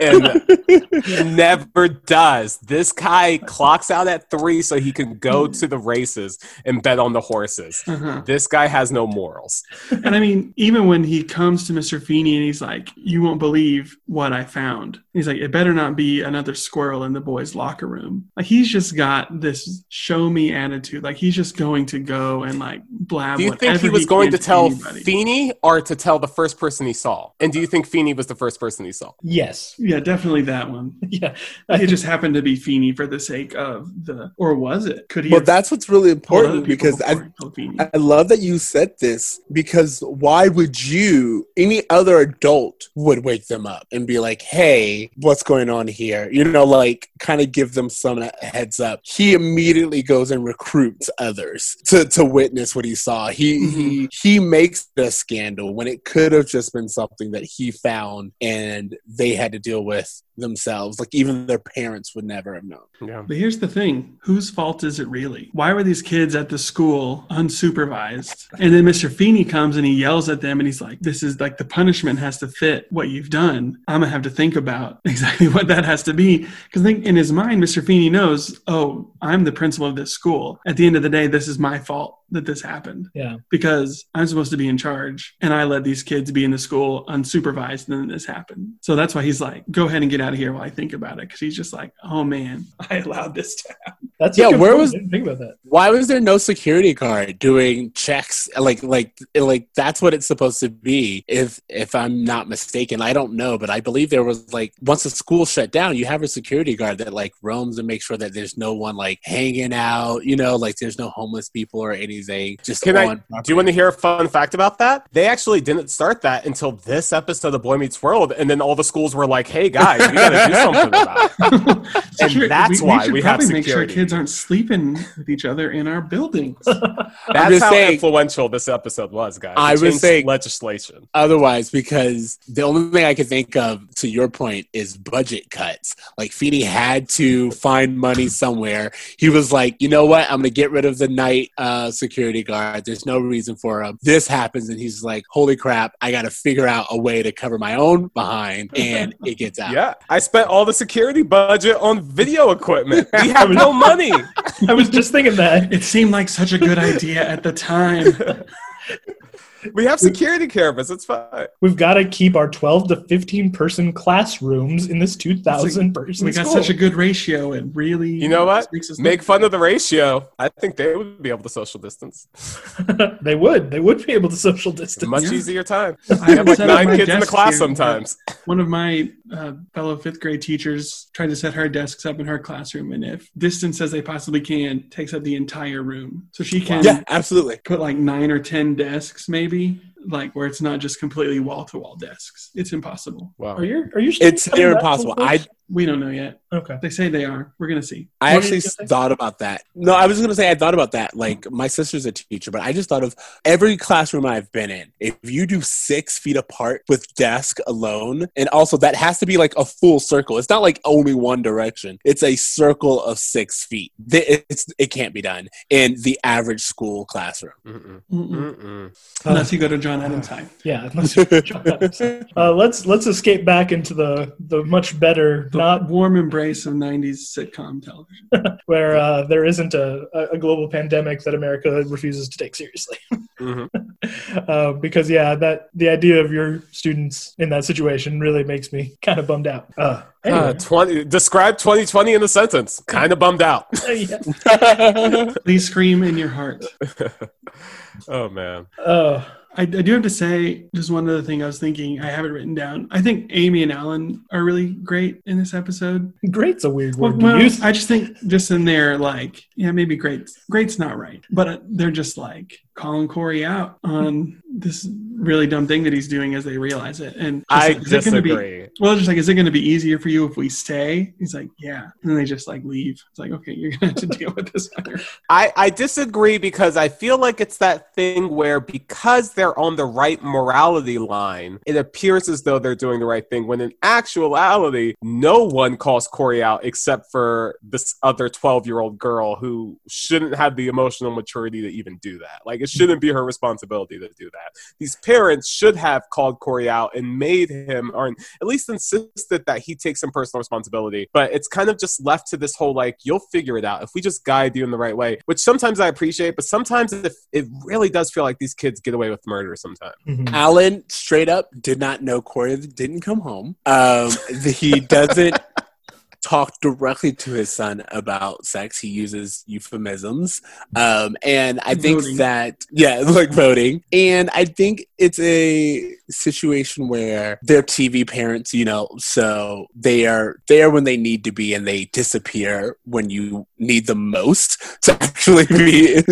and he never does. This guy clocks out at three so he can go to the races and bet on the horses. Uh-huh. This guy has no morals. And I mean, even when he comes to Mr. Feeny and he's like, "You won't believe what I found," he's like, "It better not be another squirrel in the boys' locker room." Like he's just got this show me attitude. Like he's just going to go and like blab. Do you think he whatever was going to tell anybody. Feeny or to tell the first person he saw? And do you think Feeny was the first person he saw? Yes. Yeah, definitely that one. Yeah. It just happened to be Feeny for the sake of the, or was it? Could he? Well, that's what's really important because I, before he told Feeny? I love that you said this because why would you, any other adult would wake them up and be like, hey, what's going on here? You know, like kind of give them some heads up. He immediately goes and recruits others to, to witness what he saw. He, he, mm-hmm. he makes the scandal when it could have just been something that he found and they had to deal with themselves. Like even their parents would never have known. Yeah. But here's the thing whose fault is it really? Why were these kids at the school unsupervised? And then Mr. Feeny comes and he yells at them and he's like, This is like the punishment has to fit what you've done. I'm going to have to think about exactly what that has to be. Because I think in his mind, Mr. Feeny knows, Oh, I'm the principal of this school. At the end of the day, this is my fault that this happened Yeah. because I'm supposed to be in charge and I let these kids be in the school unsupervised and then this happened. So that's why he's like, go ahead and get out of here while I think about it. Cause he's just like, oh man, I allowed this to happen. That's a Yeah, where was- I didn't think about that? why was there no security guard doing checks like like like that's what it's supposed to be if if i'm not mistaken i don't know but i believe there was like once the school shut down you have a security guard that like roams and makes sure that there's no one like hanging out you know like there's no homeless people or anything just Can I? Do you want to hear a fun fact about that? They actually didn't start that until this episode of Boy Meets World, and then all the schools were like, "Hey guys, we got to do something about it." And Sure, that's why should we have to make sure kids aren't sleeping with each other in our buildings. That's just how saying- influential this episode was, guys. I It was saying- legislation. otherwise because the only thing I could think of to your point is budget cuts. Like Feeny had to find money somewhere. He was like, you know what? I'm gonna get rid of the night uh, security guard. There's no reason for him. This happens, and he's like, holy crap! I got to figure out a way to cover my own behind, and it gets out. Yeah, I spent all the security budget on video equipment. We have no money. I was just thinking that. it seemed like such a good idea at the time. We have security cameras. It's fine. We've got to keep our 12 to 15 person classrooms in this 2,000 person We got school. such a good ratio. and really You know what? Make fun of the ratio. I think they would be able to social distance. they would. They would be able to social distance. Much Yeah. easier time. I I have like nine kids in the class here. sometimes. One of my uh, fellow fifth grade teachers try to set her desks up in her classroom, and if distance as they possibly can, takes up the entire room. So she can Yeah, absolutely. put like nine or ten desks, maybe, like where it's not just completely wall to wall desks. It's impossible. Wow. Are you? Are you? It's near impossible. I force? We don't know yet. okay. They say they are. We're gonna see. I What actually did you say? thought about that. No, I was going to say I thought about that. Like my sister's a teacher, but I just thought of every classroom I've been in. If you do six feet apart with desk alone, and also that has to be like a full circle. It's not like only one direction. It's a circle of six feet. It's it can't be done in the average school classroom. Mm-mm. Mm-mm. Mm-mm. Unless you go to John Adams High. Yeah. Unless you're uh, let's let's escape back into the the much better The not warm embrace of '90s sitcom television. where uh, there isn't a, a global pandemic that America refuses to take seriously. Mhm. uh, because yeah, that the idea of your students in that situation really makes me kind of bummed out. Uh, Uh, anyway. 20, describe 2020 in a sentence. Kind of bummed out. yeah. Please scream in your heart. oh man. Uh, I, I do have to say, just one other thing I was thinking, I have it written down. I think Amy and Alan are really great in this episode. great's a weird word well, to use. I just think just in there, like, yeah, maybe great. Great's not right, but they're just like calling Cory out on this really dumb thing that he's doing as they realize it. And I like, gonna be- disagree. well, just like, is it going to be easier for you if we stay? He's like, yeah. And then they just like leave. It's like, okay, you're going to have to deal with this. I, I disagree because I feel like it's that thing where because they're on the right morality line, it appears as though they're doing the right thing when in actuality, no one calls Cory out except for this other 12 year old girl who shouldn't have the emotional maturity to even do that. Like, it shouldn't be her responsibility to do that. These parents parents should have called Cory out and made him, or at least insisted that he take some personal responsibility. But it's kind of just left to this whole like, you'll figure it out if we just guide you in the right way, which sometimes I appreciate, but sometimes it, it really does feel like these kids get away with murder sometimes. Mhm. Alan straight up did not know Cory didn't come home. Um, he doesn't talk directly to his son about sex. He uses euphemisms. Um, and I think Voting. that, yeah, like voting. And I think it's a situation where they're TV parents, you know, so they are there when they need to be and they disappear when you need them most to actually be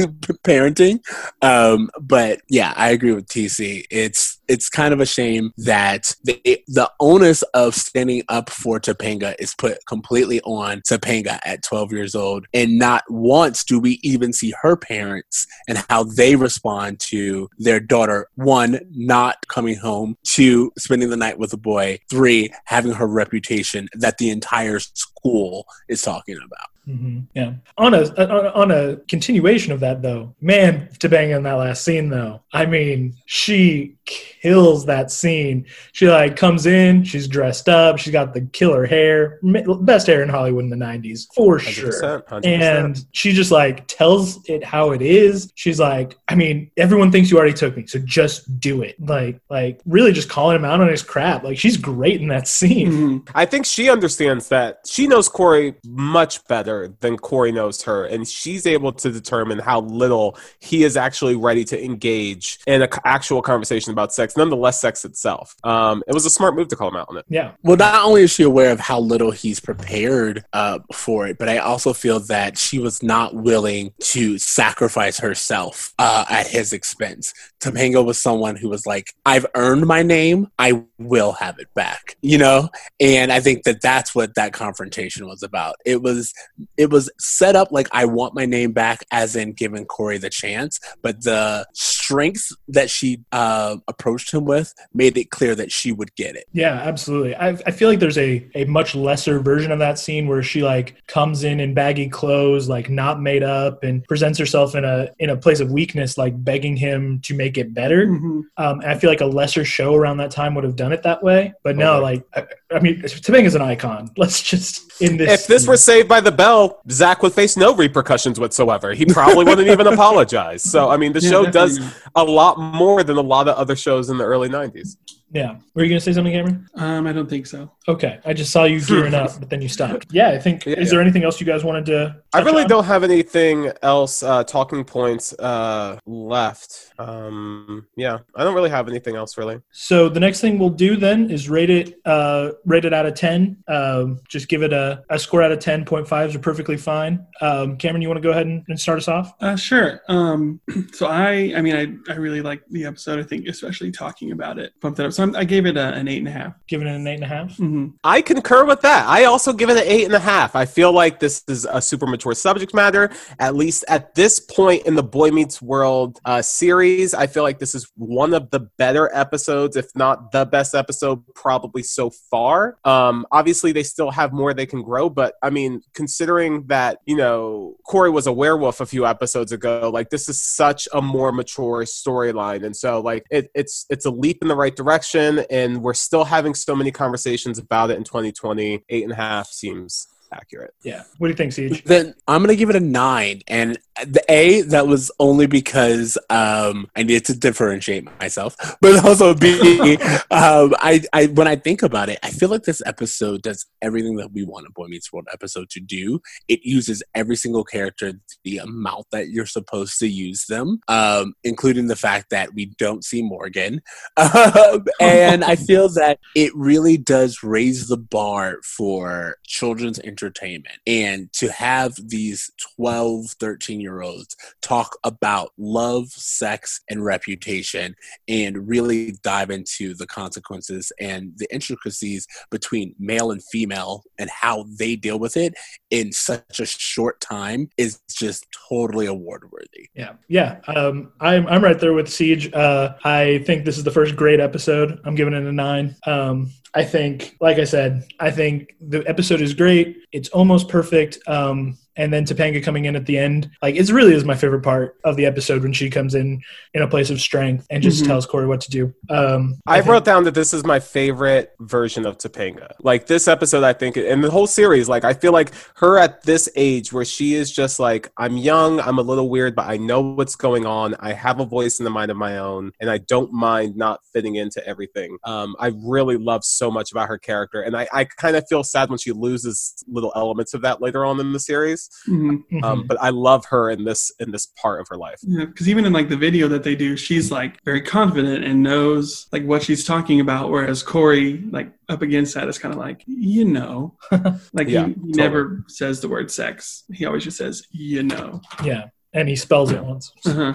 parenting. Um, but yeah, I agree with TC. It's it's kind of a shame that the the onus of standing up for Topanga is put completely on Topanga at 12 years old, and not once do we even see her parents and how they respond to their daughter. One, not coming home. Two, spending the night with a boy. Three, having her reputation that the entire school is talking about. Hmm Yeah. On a on, on a continuation of that though, man, Topanga in that last scene though. I mean, she kills that scene. She like comes in, she's dressed up, she's got the killer hair, best hair in Hollywood in the '90s for sure. 100%, 100%. And she just like tells it how it is. She's like, I mean, everyone thinks you already took me, so just do it. Like, like really just calling him out on his crap. Like she's great in that scene. Mhm. I think she understands that she knows Cory much better than Cory knows her, and she's able to determine how little he is actually ready to engage in an actual conversation about sex, nonetheless, sex itself. Um, it was a smart move to call him out on it. Yeah. Well, not only is she aware of how little he's prepared uh, for it, but I also feel that she was not willing to sacrifice herself uh, at his expense. Topanga was someone who was like, "I've earned my name. I will have it back," you know. And I think that that's what that confrontation was about. It was it was set up like I want my name back, as in giving Cory the chance, but the strength that she uh, approached him with made it clear that she would get it. Yeah, absolutely. I, I feel like there's a, a much lesser version of that scene where she like comes in in baggy clothes, like not made up, and presents herself in a in a place of weakness, like begging him to make it better. Mhm. Um, and I feel like a lesser show around that time would have done it that way. But no, Totally. like I, I mean, Topanga's an icon. Let's just in this. If this were Saved by the Bell, Zack would face no repercussions whatsoever. He probably wouldn't even apologize. So, I mean, the Yeah, show definitely does not. A lot more than a lot of other shows in the early 90s. Yeah, were you gonna say something, Cameron? Um, I don't think so. Okay, I just saw you gearing up, but then you stopped. Yeah, I think. Yeah, is there anything else you guys wanted to? I really on? don't have anything else, uh, talking points uh, left. Um, yeah, I don't really have anything else really. So the next thing we'll do then is rate it, uh, rate it out of ten. Um, just give it a, a score out of ten point fives are perfectly fine. Um, Cameron, you want to go ahead and, and start us off? Uh, sure. Um, so I, I mean, I, I really like the episode. I think, especially talking about it, bumped it up. So I'm, I gave it a, an eight and a half. Giving it an eight and a half. Mm-hmm. I concur with that. I also give it an eight and a half. I feel like this is a super mature subject matter. At least at this point in the Boy Meets World uh, series, I feel like this is one of the better episodes, if not the best episode, probably so far. Um, obviously, they still have more they can grow, but I mean, considering that you know Cory was a werewolf a few episodes ago, like this is such a more mature storyline, and so like it, it's it's a leap in the right direction, and we're still having so many conversations about it in 2020. Eight and a half seems accurate. Yeah. What do you think, Siege? Then I'm gonna give it a nine, and the A that was only because um, I needed to differentiate myself, but also B, um, I, I when I think about it, I feel like this episode does everything that we want a Boy Meets World episode to do. It uses every single character the amount that you're supposed to use them, um, including the fact that we don't see Morgan, um, and I feel that it really does raise the bar for children's entertainment and to have these 12 13 year olds talk about love sex and reputation and really dive into the consequences and the intricacies between male and female and how they deal with it in such a short time is just totally award worthy Yeah, yeah. Um, I'm I'm right there with Siege. Uh, I think this is the first great episode. I'm giving it a nine. Um, I think, like I said, I think the episode is great. It's almost perfect. Um, and then Topanga coming in at the end. Like it's really is my favorite part of the episode when she comes in in a place of strength and just Mhm. tells Cory what to do. Um, I think- wrote down that this is my favorite version of Topanga. Like this episode, I think, and the whole series, like I feel like her at this age where she is just like, I'm young, I'm a little weird, but I know what's going on. I have a voice in the mind of my own, and I don't mind not fitting into everything. Um, I really love so much about her character, and I, I kind of feel sad when she loses little elements of that later on in the series. Mhm. Mhm. Um, but I love her in this in this part of her life. Yeah, because even in like the video that they do, she's like very confident and knows like what she's talking about. Whereas Cory, like up against that, is kind of like you know, like Yeah, he, he never says the word sex. He always just says you know. yeah, and he spells it once. Uh-huh.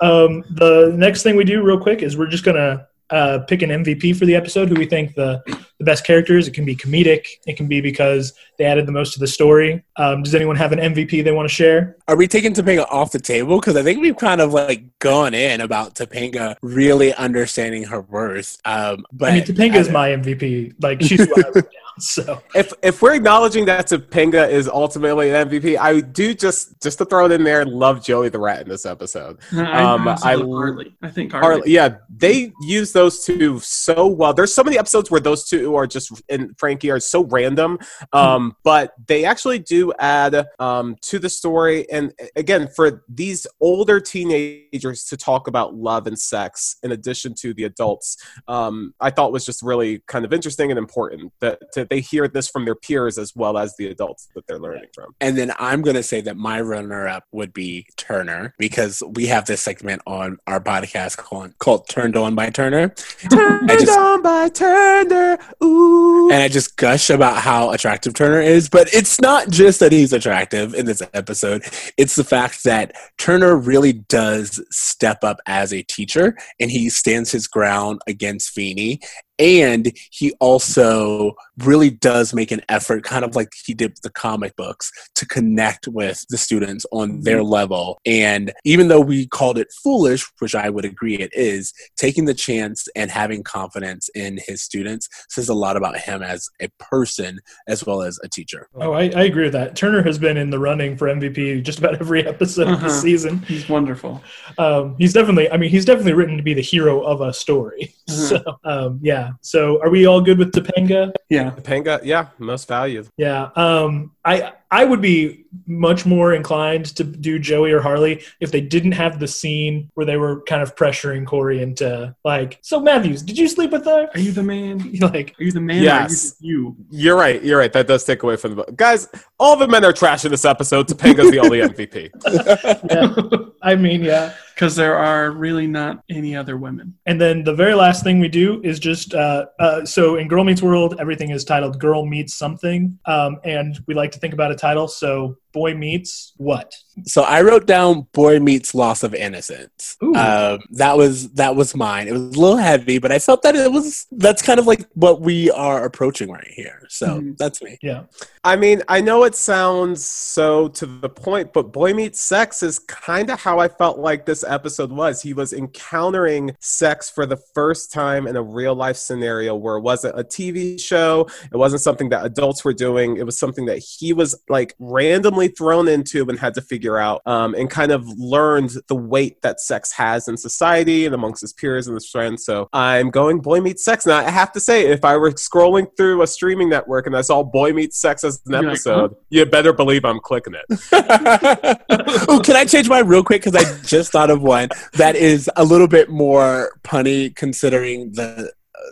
Um, the next thing we do, real quick, is we're just gonna uh, pick an MVP for the episode. Who we think the the best characters? It can be comedic. It can be because they added the most to the story. Um, does anyone have an MVP they want to share? Are we taking Topanga off the table? Because I think we've kind of like gone in about Topanga really understanding her worth. Um, but I mean, Topanga is my MVP. Like she's what I wrote down. So if if we're acknowledging that Topanga is ultimately an MVP, I do just just to throw it in there, love Joey the Rat in this episode. I, Um, I, I- Harley. I think Harley. Harley, yeah, they use those two so well. There's so many episodes where those two are just and Frankie are so random, um, but they actually do add um, to the story. And again, for these older teenagers to talk about love and sex in addition to the adults, um, I thought was just really kind of interesting and important that, that they hear this from their peers as well as the adults that they're learning from. And then I'm going to say that my runner up would be Turner because we have this segment on our podcast called, called Turned On by Turner. Turned just- on by Turner, ooh. And I just gush about how attractive Turner is. But it's not just that he's attractive in this episode, it's the fact that Turner really does step up as a teacher and he stands his ground against Feeny. And he also really does make an effort, kind of like he did with the comic books, to connect with the students on their level. And even though we called it foolish, which I would agree it is, taking the chance and having confidence in his students says a lot about him as a person as well as a teacher. Oh, I, I agree with that. Turner has been in the running for MVP just about every episode of the Uh-huh. season. He's wonderful. Um, he's definitely, I mean, he's definitely written to be the hero of a story. Uh-huh. So, um, yeah. So, are we all good with Topanga? Yeah. Topanga, yeah, most valued. Yeah. Um, I I would be much more inclined to do Joey or Harley if they didn't have the scene where they were kind of pressuring Cory into like, so Matthews, did you sleep with her? Are you the man? Like, Are you the man? Yes. Or are you, you. You're right. You're right. That does take away from the guys. All the men are trash in this episode. Topanga's the only MVP. yeah. I mean, yeah. Because there are really not any other women. And then the very last thing we do is just uh, uh, so in Girl Meets World, everything is titled Girl Meets Something, um, and we like to think about a title. So Boy Meets what? So I wrote down "Boy Meets Loss of Innocence." Um, that was that was mine. It was a little heavy, but I felt that it was that's kind of like what we are approaching right here. So Mhm. that's me. Yeah. I mean, I know it sounds so to the point, but Boy Meets Sex is kind of how I felt like this episode was. He was encountering sex for the first time in a real life scenario where it wasn't a TV show, it wasn't something that adults were doing, it was something that he was like randomly thrown into and had to figure out um, and kind of learned the weight that sex has in society and amongst his peers and his friends. So I'm going Boy Meets Sex. Now, I have to say, if I were scrolling through a streaming network and I saw Boy Meets Sex as an You're like, episode, you better believe I'm clicking it. oh, can I change mine real quick? Because I just thought of one that is a little bit more punny considering the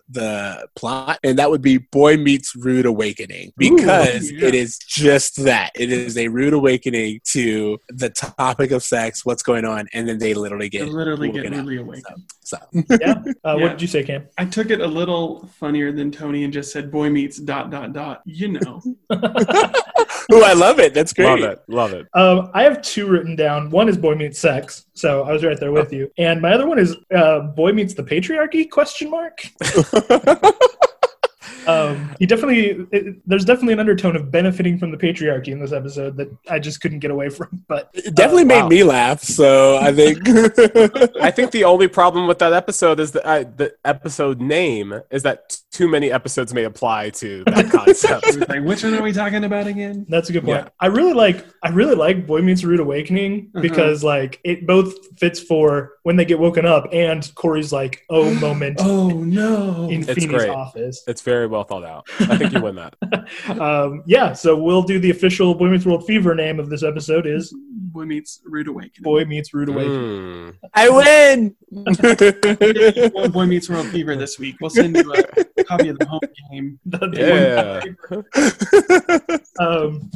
the plot, and that would be Boy Meets Rude Awakening because yeah. it is just that. It is a rude awakening to the topic of sex, what's going on, and then they literally They get literally get woken up. really awakened. So Yeah. Uh, Yeah. What did you say, Cam? I took it a little funnier than Tony and just said boy meets dot dot dot. You know. Oh, I love it. That's great. Love it. Love it. Um, I have two written down. One is Boy Meets Sex, so I was right there with you. And my other one is uh, Boy Meets the Patriarchy? Question mark. Um, he definitely. It, there's definitely an undertone of benefiting from the patriarchy in this episode that I just couldn't get away from. But It definitely Oh, made wow. me laugh. So I think I think the only problem with that episode is that uh, the episode name is that too many episodes may apply to that concept. Like, which one are we talking about again? That's a good point. Yeah. I really like I really like Boy Meets Rude Awakening Uh-huh. because like it both fits for when they get woken up and Cory's like oh moment Oh no! in It's Feeny's great. office. it's very well thought out. I think you win that. Um, yeah, so we'll do the official Boy Meets World Fever name of this episode is Boy meets Rude Awakening. Boy Meets Rude Awakening. Mm. I win. One Boy Meets World Fever this week. We'll send you a copy of the home game. Yeah. Um,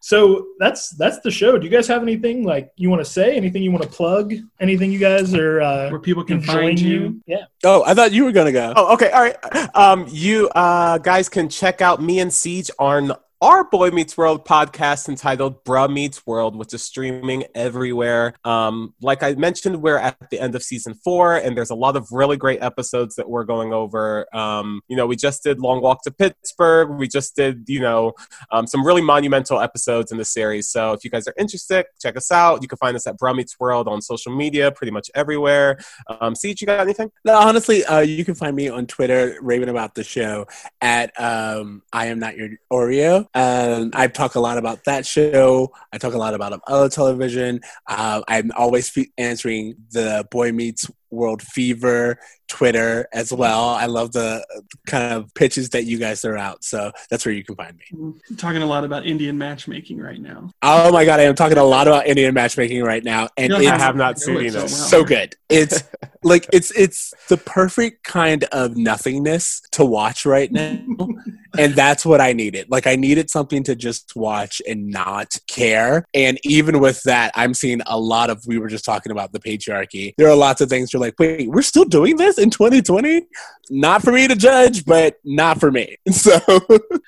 so that's that's the show. Do you guys have anything like you want to say? Anything you want to plug? Anything you guys are uh, Where people can find you. you? Yeah. oh, I thought you were gonna go. Oh, okay. All right. Um, you uh, guys can check out me and Siege on our Boy Meets World podcast entitled Bruh Meets World, which is streaming everywhere. Um, like I mentioned, we're at the end of season four, and there's a lot of really great episodes that we're going over. Um, you know, we just did Long Walk to Pittsburgh. We just did, you know, um, some really monumental episodes in the series. So if you guys are interested, check us out. You can find us at Bruh Meets World on social media, pretty much everywhere. Um, Siege, you got anything? No, honestly, uh, you can find me on Twitter, raving about the show at um, I am not your Oreo. Um, I talk a lot about that show. I talk a lot about other television. Uh, I'm always fe- answering the Boy Meets World Fever Twitter as well. I love the kind of pitches that you guys throw out. So that's where you can find me. Talking a lot about Indian matchmaking right now. Oh my god, I am talking a lot about Indian matchmaking right now, and I have not seen it so well. so good. It's like it's it's the perfect kind of nothingness to watch right now. and that's what I needed. Like I needed something to just watch and not care. And even with that, I'm seeing a lot of we were just talking about the patriarchy. There are lots of things you're like, wait, we're still doing this in 2020? Not for me to judge, but not for me. So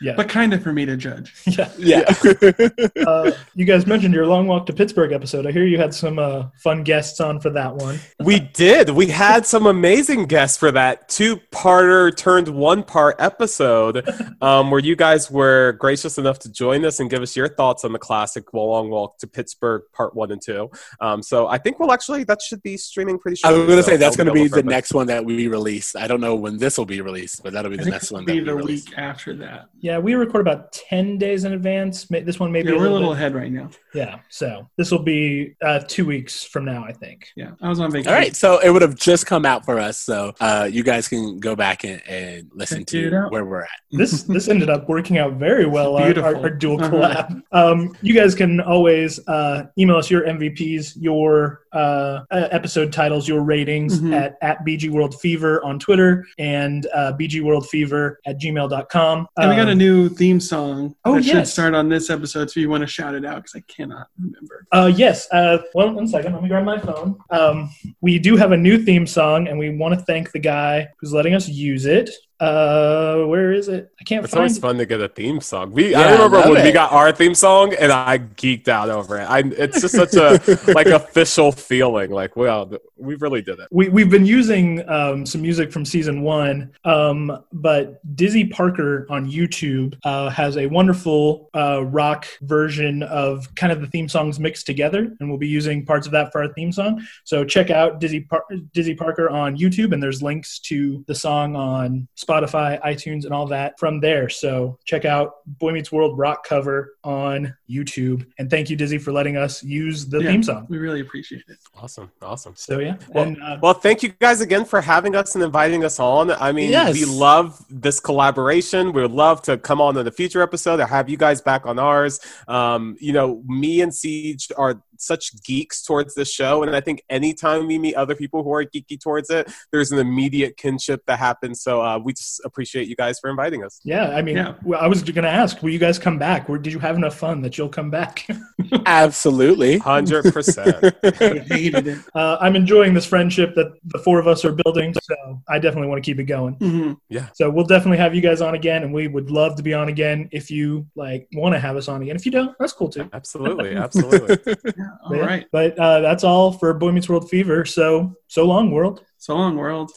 Yeah. But kind of for me to judge. yeah. yeah. Uh, you guys mentioned your long walk to Pittsburgh episode. I hear you had some uh, fun guests on for that one. We did. We had some amazing guests for that two-parter turned one-part episode, um, where you guys were gracious enough to join us and give us your thoughts on the classic Long Walk to Pittsburgh Part One and Two. Um, so I think we'll actually that should be streaming pretty soon. I soon. was going to so say that's going to be the next one that we release. I don't know when this will be released, but that'll be the think next it'll one be we the release. week after that. Yeah, we record about 10 days in advance. This one may be Yeah, a we're a little, little bit. ahead right now. Yeah, so this will be uh, two weeks from now, I think. Yeah, I was on vacation. All right, so it would have just come out for us, so uh, you guys can go back and, and listen Check to where we're at. This this ended up working out very well. Our, our, our dual Uh-huh. collab. Um, you guys can always uh, email us your MVPs, your uh, uh, episode titles, your ratings Mhm. at at BG World Fever on Twitter and uh, BG World Fever at gmail.com. And we got a Um, new theme song oh, that should yes. start on this episode, so you want to shout it out because I cannot remember. Uh, yes. Uh, one, one second. Let me grab my phone. Um, we do have a new theme song, and we want to thank the guy who's letting us use it. Uh, where is it? I can't It's find always it. fun to get a theme song. We Yeah, I remember I when we got our theme song, and I geeked out over it. I, it's just such a like official feeling. Like, th- we really did it. We, we've been using um, some music from season one, um, but Dizzy Parker on YouTube uh, has a wonderful uh, rock version of kind of the theme songs mixed together, and we'll be using parts of that for our theme song. So check out Dizzy, Par- Dizzy Parker on YouTube, and there's links to the song on Spotify, iTunes, and all that from there. So check out Boy Meets World rock cover on YouTube, and thank you, Dizzy, for letting us use the Yeah. theme song. We really appreciate it. Awesome, awesome. So yeah, Well, and uh, Well, thank you guys again for having us and inviting us on. I mean, Yes. we love this collaboration. We would love to come on in the future episode or have you guys back on ours. Um, you know, me and Siege are such geeks towards this show, and I think anytime we meet other people who are geeky towards it, there's an immediate kinship that happens. So uh, we just appreciate you guys for inviting us. Yeah, I mean, Yeah. I was going to ask, will you guys come back? Or did you have enough fun that you'll come back? Absolutely. Hundred percent. I hated it. uh, I'm enjoying this friendship that the four of us are building, so I definitely want to keep it going. hmm So we'll definitely have you guys on again, and we would love to be on again if you like want to have us on again. If you don't, that's cool too. Absolutely, absolutely. Yeah. All But, yeah. right. but uh, that's all for Boy Meets World Fever. So so long, world. So long, world.